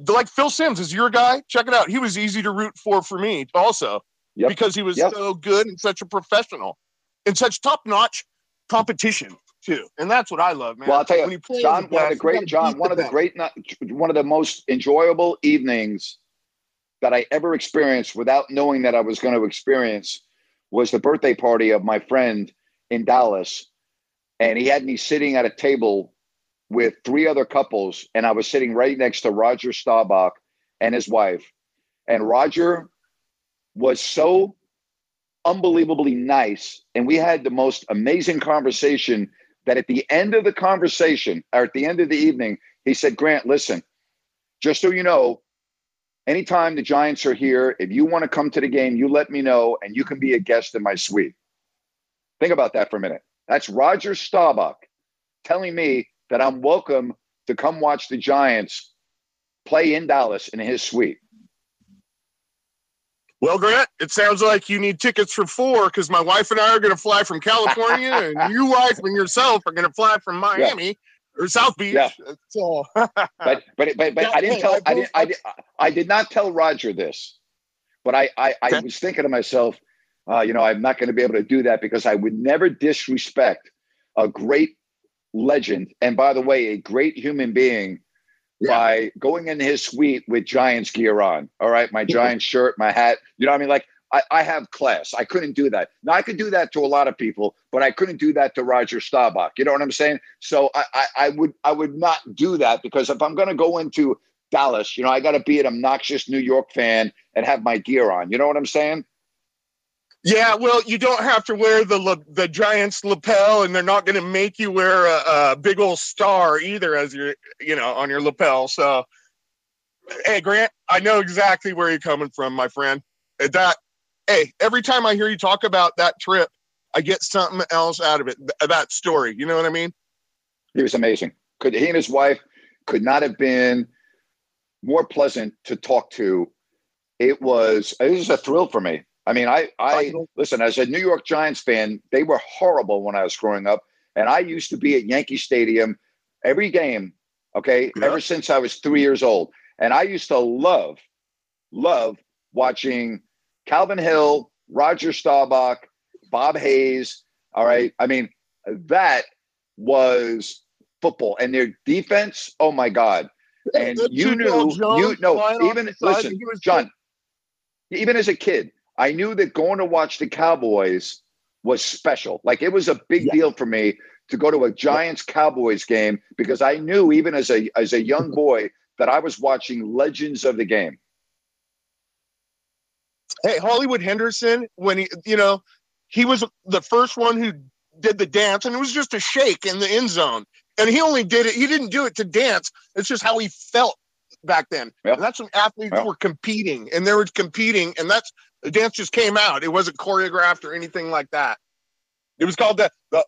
like Phil Simms is your guy. Check it out. He was easy to root for for me also yep. because he was yep. so good and such a professional and such top notch competition too. And that's what I love, man. Well, I'll tell you, John, one of the great, John, one of the great, one of the most enjoyable evenings that I ever experienced without knowing that I was going to experience was the birthday party of my friend in Dallas. And he had me sitting at a table with three other couples, and I was sitting right next to Roger Staubach and his wife. And Roger was so unbelievably nice. And we had the most amazing conversation that at the end of the conversation, or at the end of the evening, he said, Grant, listen, just so you know, anytime the Giants are here, if you want to come to the game, you let me know and you can be a guest in my suite. Think about that for a minute. That's Roger Staubach telling me that I'm welcome to come watch the Giants play in Dallas in his suite. Well, Grant, it sounds like you need tickets for four because my wife and I are going to fly from California, and you, wife, and yourself are going to fly from Miami. Yeah or South Beach. Yeah. So, but but but, but yeah, I didn't tell. I, didn't. I, did, I did not tell Roger this, but I I, okay. I was thinking to myself, uh, you know, I'm not going to be able to do that because I would never disrespect a great legend, and by the way, a great human being yeah. by going in his suite with Giants gear on. All right, my Giants shirt, my hat. You know what I mean? Like I, I have class. I couldn't do that. Now I could do that to a lot of people, but I couldn't do that to Roger Staubach. You know what I'm saying? So I, I, I would I would not do that because if I'm going to go into Dallas, you know, I got to be an obnoxious New York fan and have my gear on. You know what I'm saying? Yeah, well, you don't have to wear the the Giants lapel, and they're not going to make you wear a, a, big old star either as your you know on your lapel. So, hey, Grant, I know exactly where you're coming from, my friend. That hey, every time I hear you talk about that trip, I get something else out of it. That story, you know what I mean? He was amazing. Could he and his wife could not have been more pleasant to talk to. It was it was a thrill for me. I mean, I I listen as a New York Giants fan. They were horrible when I was growing up, and I used to be at Yankee Stadium every game. Okay, yeah. ever since I was three years old, and I used to love love watching Calvin Hill, Roger Staubach, Bob Hayes. All right. I mean, that was football. And their defense, oh my God. And you knew, you know, even listen, John, even as a kid, I knew that going to watch the Cowboys was special. Like it was a big yeah. deal for me to go to a Giants Cowboys game because I knew even as a as a young boy that I was watching legends of the game. Hey, Hollywood Henderson, when he, you know, he was the first one who did the dance, and it was just a shake in the end zone. And he only did it, he didn't do it to dance. It's just how he felt back then. Yep. that's when athletes yep. were competing and they were competing, and that's the dance just came out. It wasn't choreographed or anything like that. It was called the the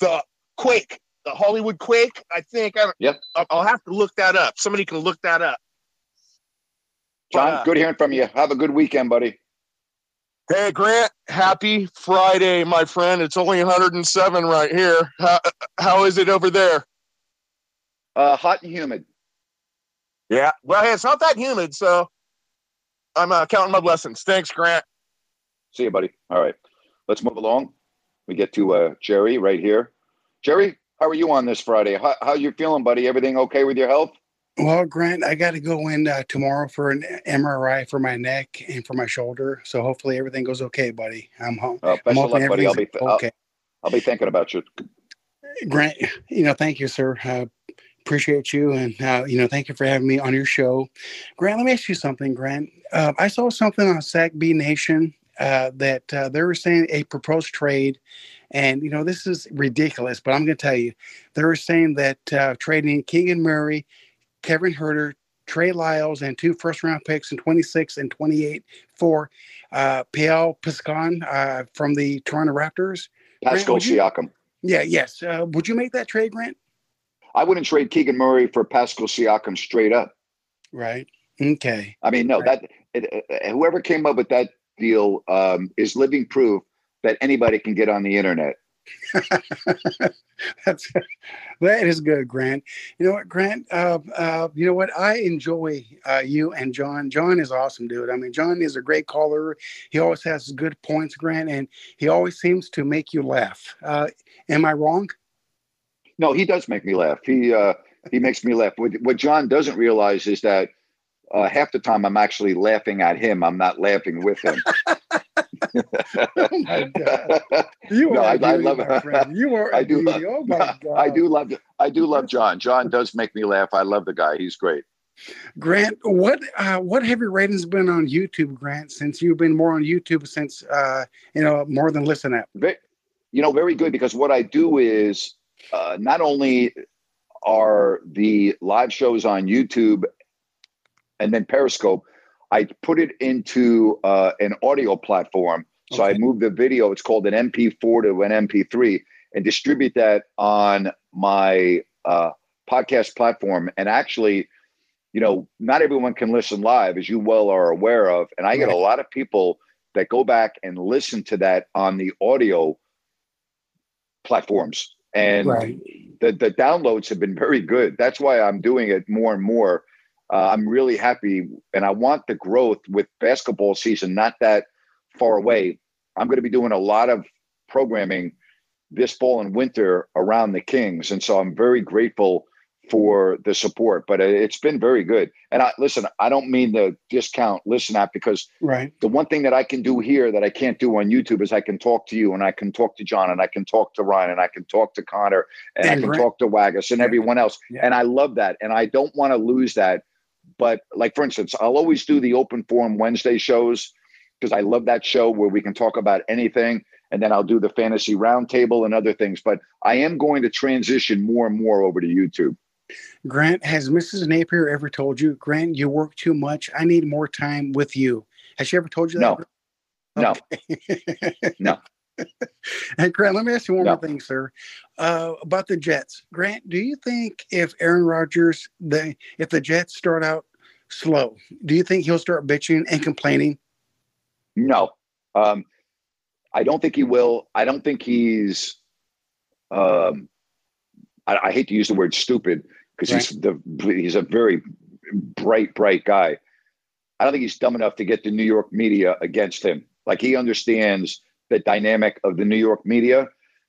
the quake, the Hollywood quake. I think. I yep. I'll have to look that up. Somebody can look that up. John, but, uh, good hearing from you. Have a good weekend, buddy. Hey, Grant, happy Friday, my friend. It's only 107 right here. How, how is it over there? Uh, hot and humid. Yeah. Well, hey, it's not that humid, so I'm uh, counting my blessings. Thanks, Grant. See you, buddy. All right. Let's move along. We get to uh, Jerry right here. Jerry, how are you on this Friday? How, how you feeling, buddy? Everything okay with your health? Well, Grant, I got to go in uh, tomorrow for an MRI for my neck and for my shoulder. So hopefully everything goes okay, buddy. I'm home. Uh, best of luck, buddy. I'll be th- okay. I'll, I'll, be thinking about you. Grant, you know, thank you, sir. Uh, appreciate you, and uh, you know, thank you for having me on your show. Grant, let me ask you something, Grant. Uh, I saw something on SACB Nation uh, that they were saying a proposed trade and you know this is ridiculous, but I'm going to tell you, they were saying that uh, trading Keegan Murray Kevin Huerter, Trey Lyles, and two first round picks in 26 and 28 for uh, PL Piscon uh, from the Toronto Raptors. Pascal Grant, Siakam. Yeah, yes. Uh, would you make that trade, Grant? I wouldn't trade Keegan Murray for Pascal Siakam straight up. Right. Okay. I mean, no, right. that it, it, whoever came up with that deal um, is living proof that anybody can get on the internet. That's that is good, Grant. You know what, Grant? Uh, uh, you know what? I enjoy uh, you and John. John is awesome, dude. I mean, John is a great caller. He always has good points, Grant, and he always seems to make you laugh. Uh, am I wrong? No, he does make me laugh. He uh, he makes me laugh. What, what John doesn't realize is that uh, half the time I'm actually laughing at him. I'm not laughing with him. oh my god! You no, are I, I love my friend. You are. I do. Love, oh my god! I do love. I do love John. John does make me laugh. I love the guy. He's great. Grant, what uh, what have your ratings been on YouTube, Grant? Since you've been more on YouTube since uh, you know more than listen app. You know, very good because what I do is uh, not only are the live shows on YouTube and then Periscope. I put it into uh, an audio platform. So okay. I moved the video. It's called an MP4 to an MP3, and distribute that on my uh, podcast platform. And actually, you know, not everyone can listen live, as you well are aware of. And I right. get a lot of people that go back and listen to that on the audio platforms. And right. the, the downloads have been very good. That's why I'm doing it more and more uh, I'm really happy, and I want the growth with basketball season not that far away. I'm going to be doing a lot of programming this fall and winter around the Kings, and so I'm very grateful for the support, but it's been very good. And I listen, I don't mean to discount listen app because right. the one thing that I can do here that I can't do on YouTube is I can talk to you and I can talk to John and I can talk to Ryan and I can talk to Connor and, and I can Grant. talk to Waggis and everyone else. Yeah. And I love that. And I don't want to lose that. But like for instance, I'll always do the open forum Wednesday shows because I love that show where we can talk about anything and then I'll do the fantasy roundtable and other things. But I am going to transition more and more over to YouTube. Grant, has Mrs. Napear ever told you, Grant, you work too much? I need more time with you. Has she ever told you that? No. Okay. No. no. and Grant, let me ask you one no. more thing, sir, uh, about the Jets. Grant, do you think if Aaron Rodgers, the if the Jets start out slow, do you think he'll start bitching and complaining? No, um, I don't think he will. I don't think he's. Um, I, I hate to use the word stupid because right. he's the he's a very bright, bright guy. I don't think he's dumb enough to get the New York media against him. Like he understands the dynamic of the New York media.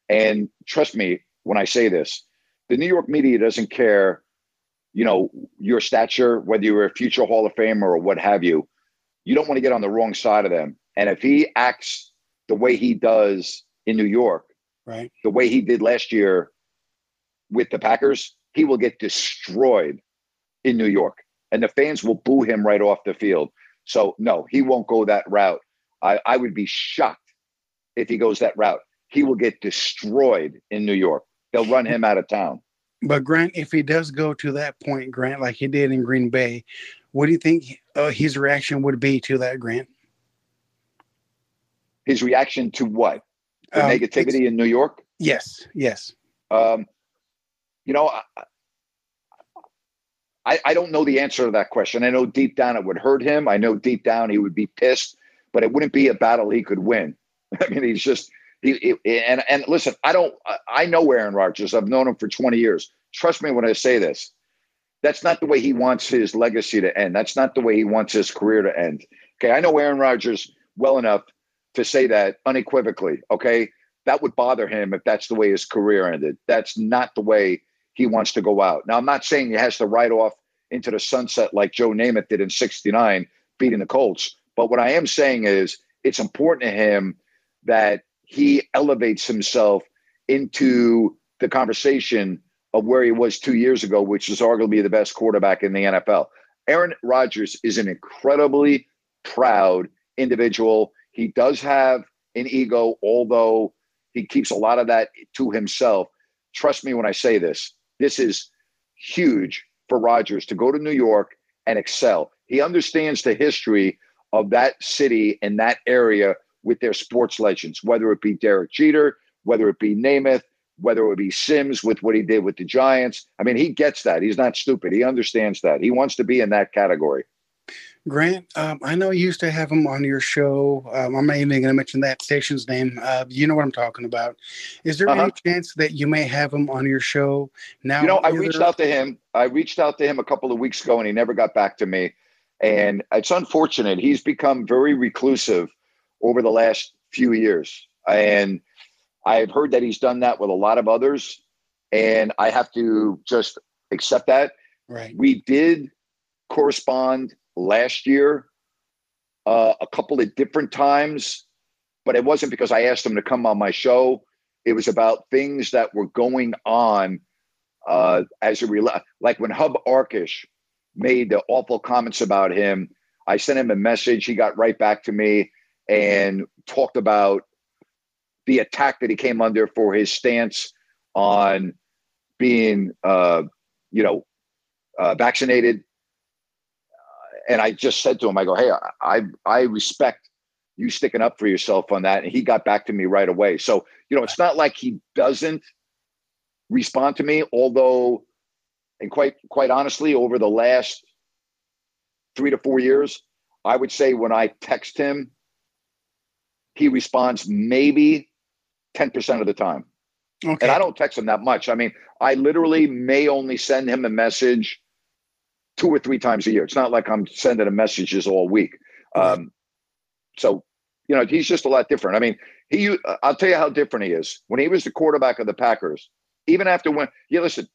And trust me when I say this, the New York media doesn't care, you know, your stature, whether you're a future Hall of Famer or what have you. You don't want to get on the wrong side of them. And if he acts the way he does in New York, right, the way he did last year with the Packers, he will get destroyed in New York, and the fans will boo him right off the field. So no, he won't go that route. I, I would be shocked if he goes that route. He will get destroyed in New York. They'll run him out of town. But Grant, if he does go to that point, Grant, like he did in Green Bay, what do you think uh, his reaction would be to that, Grant? His reaction to what? The um, negativity in New York? Yes, yes. Um, you know, I, I don't know the answer to that question. I know deep down it would hurt him. I know deep down he would be pissed, but it wouldn't be a battle he could win. I mean, he's just he, he, and and listen, I don't. I know Aaron Rodgers. I've known him for twenty years. Trust me when I say this. That's not the way he wants his legacy to end. That's not the way he wants his career to end. Okay, I know Aaron Rodgers well enough to say that unequivocally. Okay, that would bother him if that's the way his career ended. That's not the way he wants to go out. Now, I'm not saying he has to ride off into the sunset like Joe Namath did in 69, beating the Colts. But what I am saying is it's important to him that he elevates himself into the conversation of where he was two years ago, which is arguably the best quarterback in the NFL. Aaron Rodgers is an incredibly proud individual. He does have an ego, although he keeps a lot of that to himself. Trust me when I say this. This is huge for Rodgers to go to New York and excel. He understands the history of that city and that area with their sports legends, whether it be Derek Jeter, whether it be Namath, whether it be Simms with what he did with the Giants. I mean, he gets that. He's not stupid. He understands that. He wants to be in that category. Grant, um, I know you used to have him on your show. Um, I'm not even going to mention that station's name. Uh, you know what I'm talking about. Is there uh-huh. any chance that you may have him on your show now? You know, I reached out to him. I reached out to him a couple of weeks ago, and he never got back to me. And it's unfortunate. He's become very reclusive over the last few years, and I've heard that he's done that with a lot of others, and I have to just accept that. Right. We did correspond last year uh, a couple of different times, but it wasn't because I asked him to come on my show. It was about things that were going on uh, as a real, like when Hub Arkush made the awful comments about him. I sent him a message. He got right back to me and talked about the attack that he came under for his stance on being, uh, you know, uh, vaccinated and I just said to him, I go, hey, I I respect you sticking up for yourself on that. And he got back to me right away. So, you know, it's not like he doesn't respond to me, although, and quite quite honestly, over the last three to four years, I would say when I text him, he responds maybe 10% of the time. Okay. And I don't text him that much. I mean, I literally may only send him a message two or three times a year. It's not like I'm sending him messages all week. Um, so, you know, he's just a lot different. I mean, he. I'll tell you how different he is. When he was the quarterback of the Packers, even after when, yeah, listen,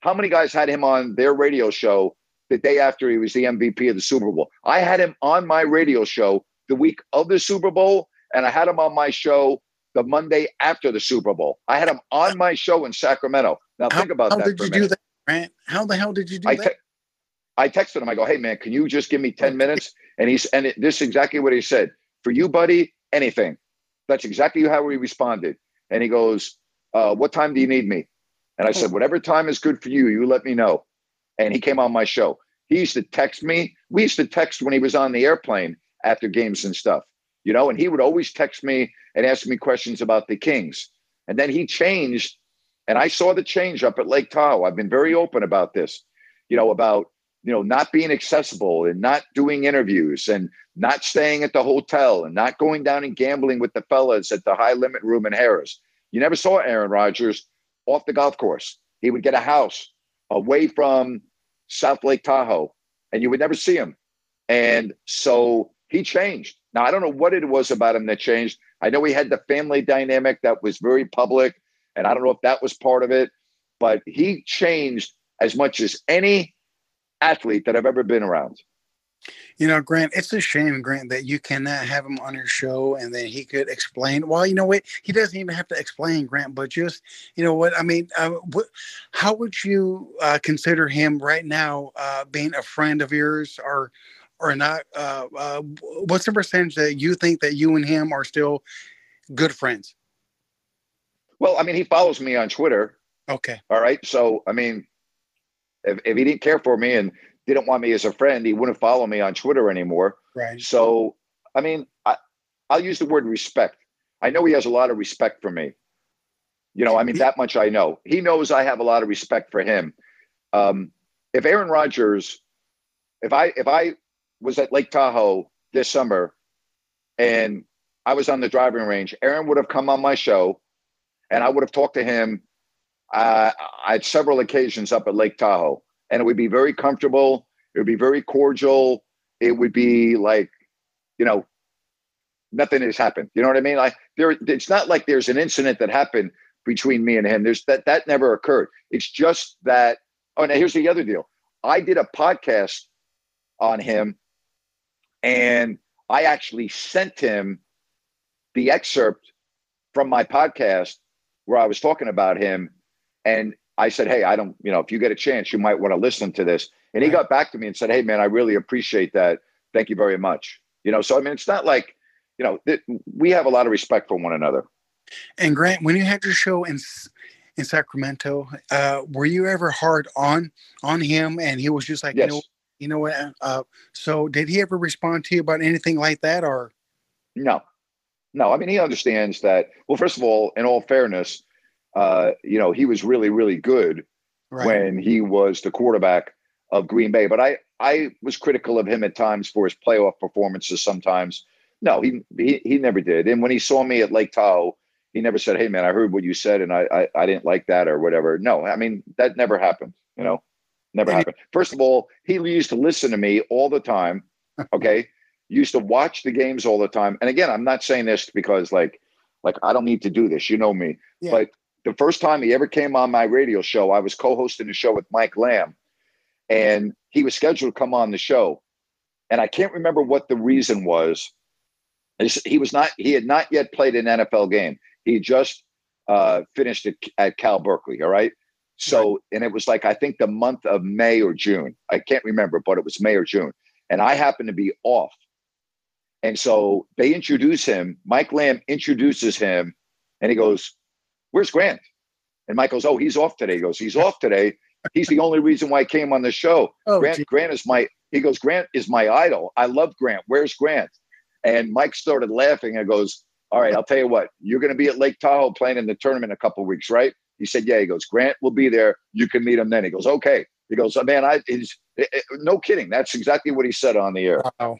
how many guys had him on their radio show the day after he was the MVP of the Super Bowl? I had him on my radio show the week of the Super Bowl, and I had him on my show the Monday after the Super Bowl. I had him on my show in Sacramento. Now how, think about how that. How did you do that, Grant? How the hell did you do I that? Te- I texted him. I go, "Hey man, can you just give me ten minutes?" And he's and it, this is exactly what he said. For you, buddy, anything. That's exactly how he responded. And he goes, uh, "What time do you need me?" And I said, "Whatever time is good for you. You let me know." And he came on my show. He used to text me. We used to text when he was on the airplane after games and stuff, you know. And he would always text me and ask me questions about the Kings. And then he changed, and I saw the change up at Lake Tahoe. I've been very open about this, you know, about you know not being accessible and not doing interviews and not staying at the hotel and not going down and gambling with the fellas at the high limit room in Harrah's. You never saw Aaron Rodgers off the golf course. He would get a house away from South Lake Tahoe, and you would never see him. And so he changed. Now I don't know what it was about him that changed. I know he had the family dynamic that was very public, and I don't know if that was part of it, but he changed as much as any athlete that I've ever been around. You know, Grant, it's a shame, Grant, that you cannot have him on your show and then he could explain. Well, you know what? He doesn't even have to explain, Grant, but just, you know what? I mean, uh, what, how would you uh, consider him right now uh, being a friend of yours or or not? Uh, uh, what's the percentage that you think that you and him are still good friends? Well, I mean, he follows me on Twitter. Okay. All right. So, I mean, if, if he didn't care for me and didn't want me as a friend, he wouldn't follow me on Twitter anymore. Right. So, I mean, I, I'll use the word respect. I know he has a lot of respect for me. You know, I mean, that much I know. He knows I have a lot of respect for him. Um, if Aaron Rodgers, if I if I was at Lake Tahoe this summer and I was on the driving range, Aaron would have come on my show and I would have talked to him uh, at several occasions up at Lake Tahoe and it would be very comfortable. It would be very cordial. It would be like, you know, nothing has happened. You know what I mean? Like there, it's not like there's an incident that happened between me and him. There's that that never occurred. It's just that. Oh, now here's the other deal. I did a podcast on him, and I actually sent him the excerpt from my podcast where I was talking about him, and I said, Hey, I don't, you know, if you get a chance, you might want to listen to this. And he got back to me and said, Hey, man, I really appreciate that. Thank you very much. You know, so I mean, it's not like, you know, th- we have a lot of respect for one another. And Grant, when you had your show in in Sacramento, uh, were you ever hard on on him? And he was just like, yes. you know, you know what? Uh, so did he ever respond to you about anything like that, or no? No, I mean he understands that. Well, first of all, in all fairness, uh, you know, he was really, really good right. when he was the quarterback of Green Bay. But I, I was critical of him at times for his playoff performances. Sometimes, no, he he, he never did. And when he saw me at Lake Tahoe, he never said, "Hey, man, I heard what you said, and I I, I didn't like that or whatever." No, I mean that never happened. You know, never happened. First of all, he used to listen to me all the time. Okay, used to watch the games all the time. And again, I'm not saying this because like like I don't need to do this. You know me, yeah. but the first time he ever came on my radio show, I was co-hosting the show with Mike Lamb, and he was scheduled to come on the show, and I can't remember what the reason was. He was not. He had not yet played an NFL game. He just uh, finished at, at Cal Berkeley. All right. So, and it was like I think the month of May or June. I can't remember, but it was May or June, and I happened to be off. And so they introduce him. Mike Lamb introduces him, and he goes, where's Grant? And Mike goes, oh, he's off today. He goes, he's off today. He's the only reason why I came on the show. Oh, Grant, geez. Grant is my, he goes, Grant is my idol. I love Grant. Where's Grant? And Mike started laughing and goes, all right, I'll tell you what, you're going to be at Lake Tahoe playing in the tournament in a couple weeks, right? He said, yeah. He goes, Grant will be there. You can meet him then. He goes, okay. He goes, oh, man, I, he's, it, it, no kidding. That's exactly what he said on the air. Wow.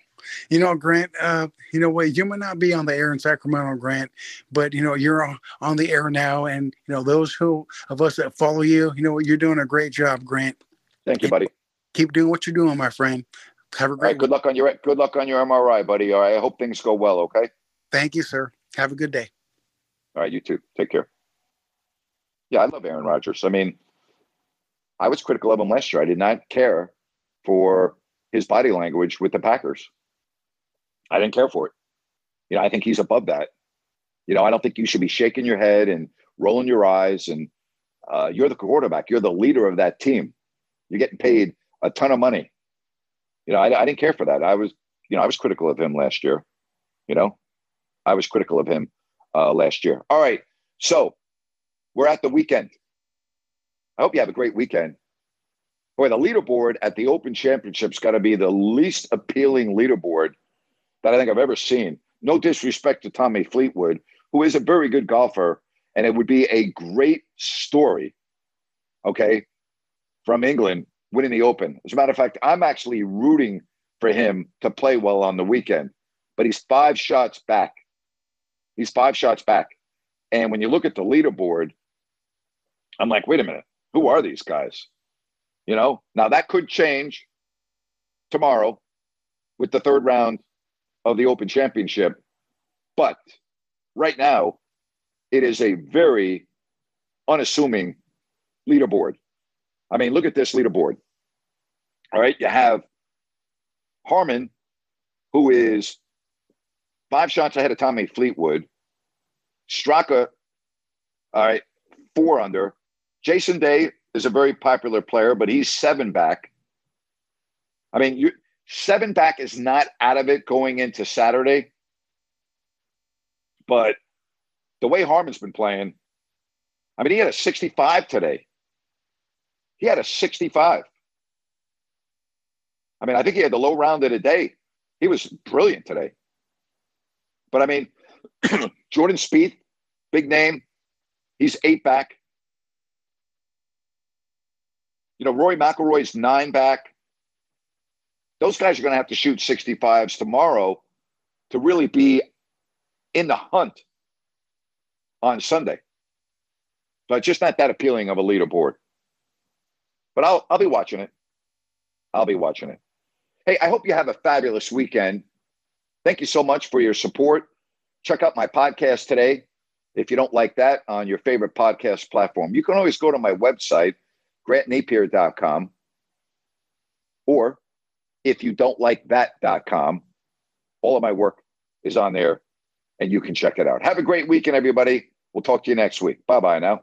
You know, Grant, uh, you know what, you might not be on the air in Sacramento, Grant, but you know, you're on, on the air now. And, you know, those who of us that follow you, you know, you're doing a great job, Grant. Thank you, buddy. Keep doing what you're doing, my friend. Have a great right, good luck on your good luck on your MRI, buddy. All right. I hope things go well, okay? Thank you, sir. Have a good day. All right, you too. Take care. Yeah, I love Aaron Rodgers. I mean, I was critical of him last year. I did not care for his body language with the Packers. I didn't care for it. You know, I think he's above that. You know, I don't think you should be shaking your head and rolling your eyes. And uh, you're the quarterback. You're the leader of that team. You're getting paid a ton of money. You know, I, I didn't care for that. I was, you know, I was critical of him last year. You know, I was critical of him uh, last year. All right, so we're at the weekend. I hope you have a great weekend. Boy, the leaderboard at the Open Championship's got to be the least appealing leaderboard that I think I've ever seen. No disrespect to Tommy Fleetwood, who is a very good golfer, and it would be a great story, okay, from England winning the Open. As a matter of fact, I'm actually rooting for him to play well on the weekend, but he's five shots back. He's five shots back. And when you look at the leaderboard, I'm like, wait a minute, who are these guys? You know, now that could change tomorrow with the third round of the Open Championship. But right now, it is a very unassuming leaderboard. I mean, look at this leaderboard. All right, you have Harman, who is five shots ahead of Tommy Fleetwood. Straka, all right, four under. Jason Day is a very popular player, but he's seven back. I mean, you seven back is not out of it going into Saturday. But the way Harman's been playing, I mean, he had a 65 today. He had a 65. I mean, I think he had the low round of the day. He was brilliant today. But I mean, Jordan Spieth, big name. He's eight back. You know, Rory McIlroy's nine back. Those guys are going to have to shoot 65s tomorrow to really be in the hunt on Sunday. So it's just not that appealing of a leaderboard. But I'll I'll be watching it. I'll be watching it. Hey, I hope you have a fabulous weekend. Thank you so much for your support. Check out my podcast today. If you don't like that on your favorite podcast platform, you can always go to my website, grantnapear.com. Or if you don't like that.com, all of my work is on there and you can check it out. Have a great weekend, everybody. We'll talk to you next week. Bye bye now.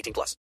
18 plus.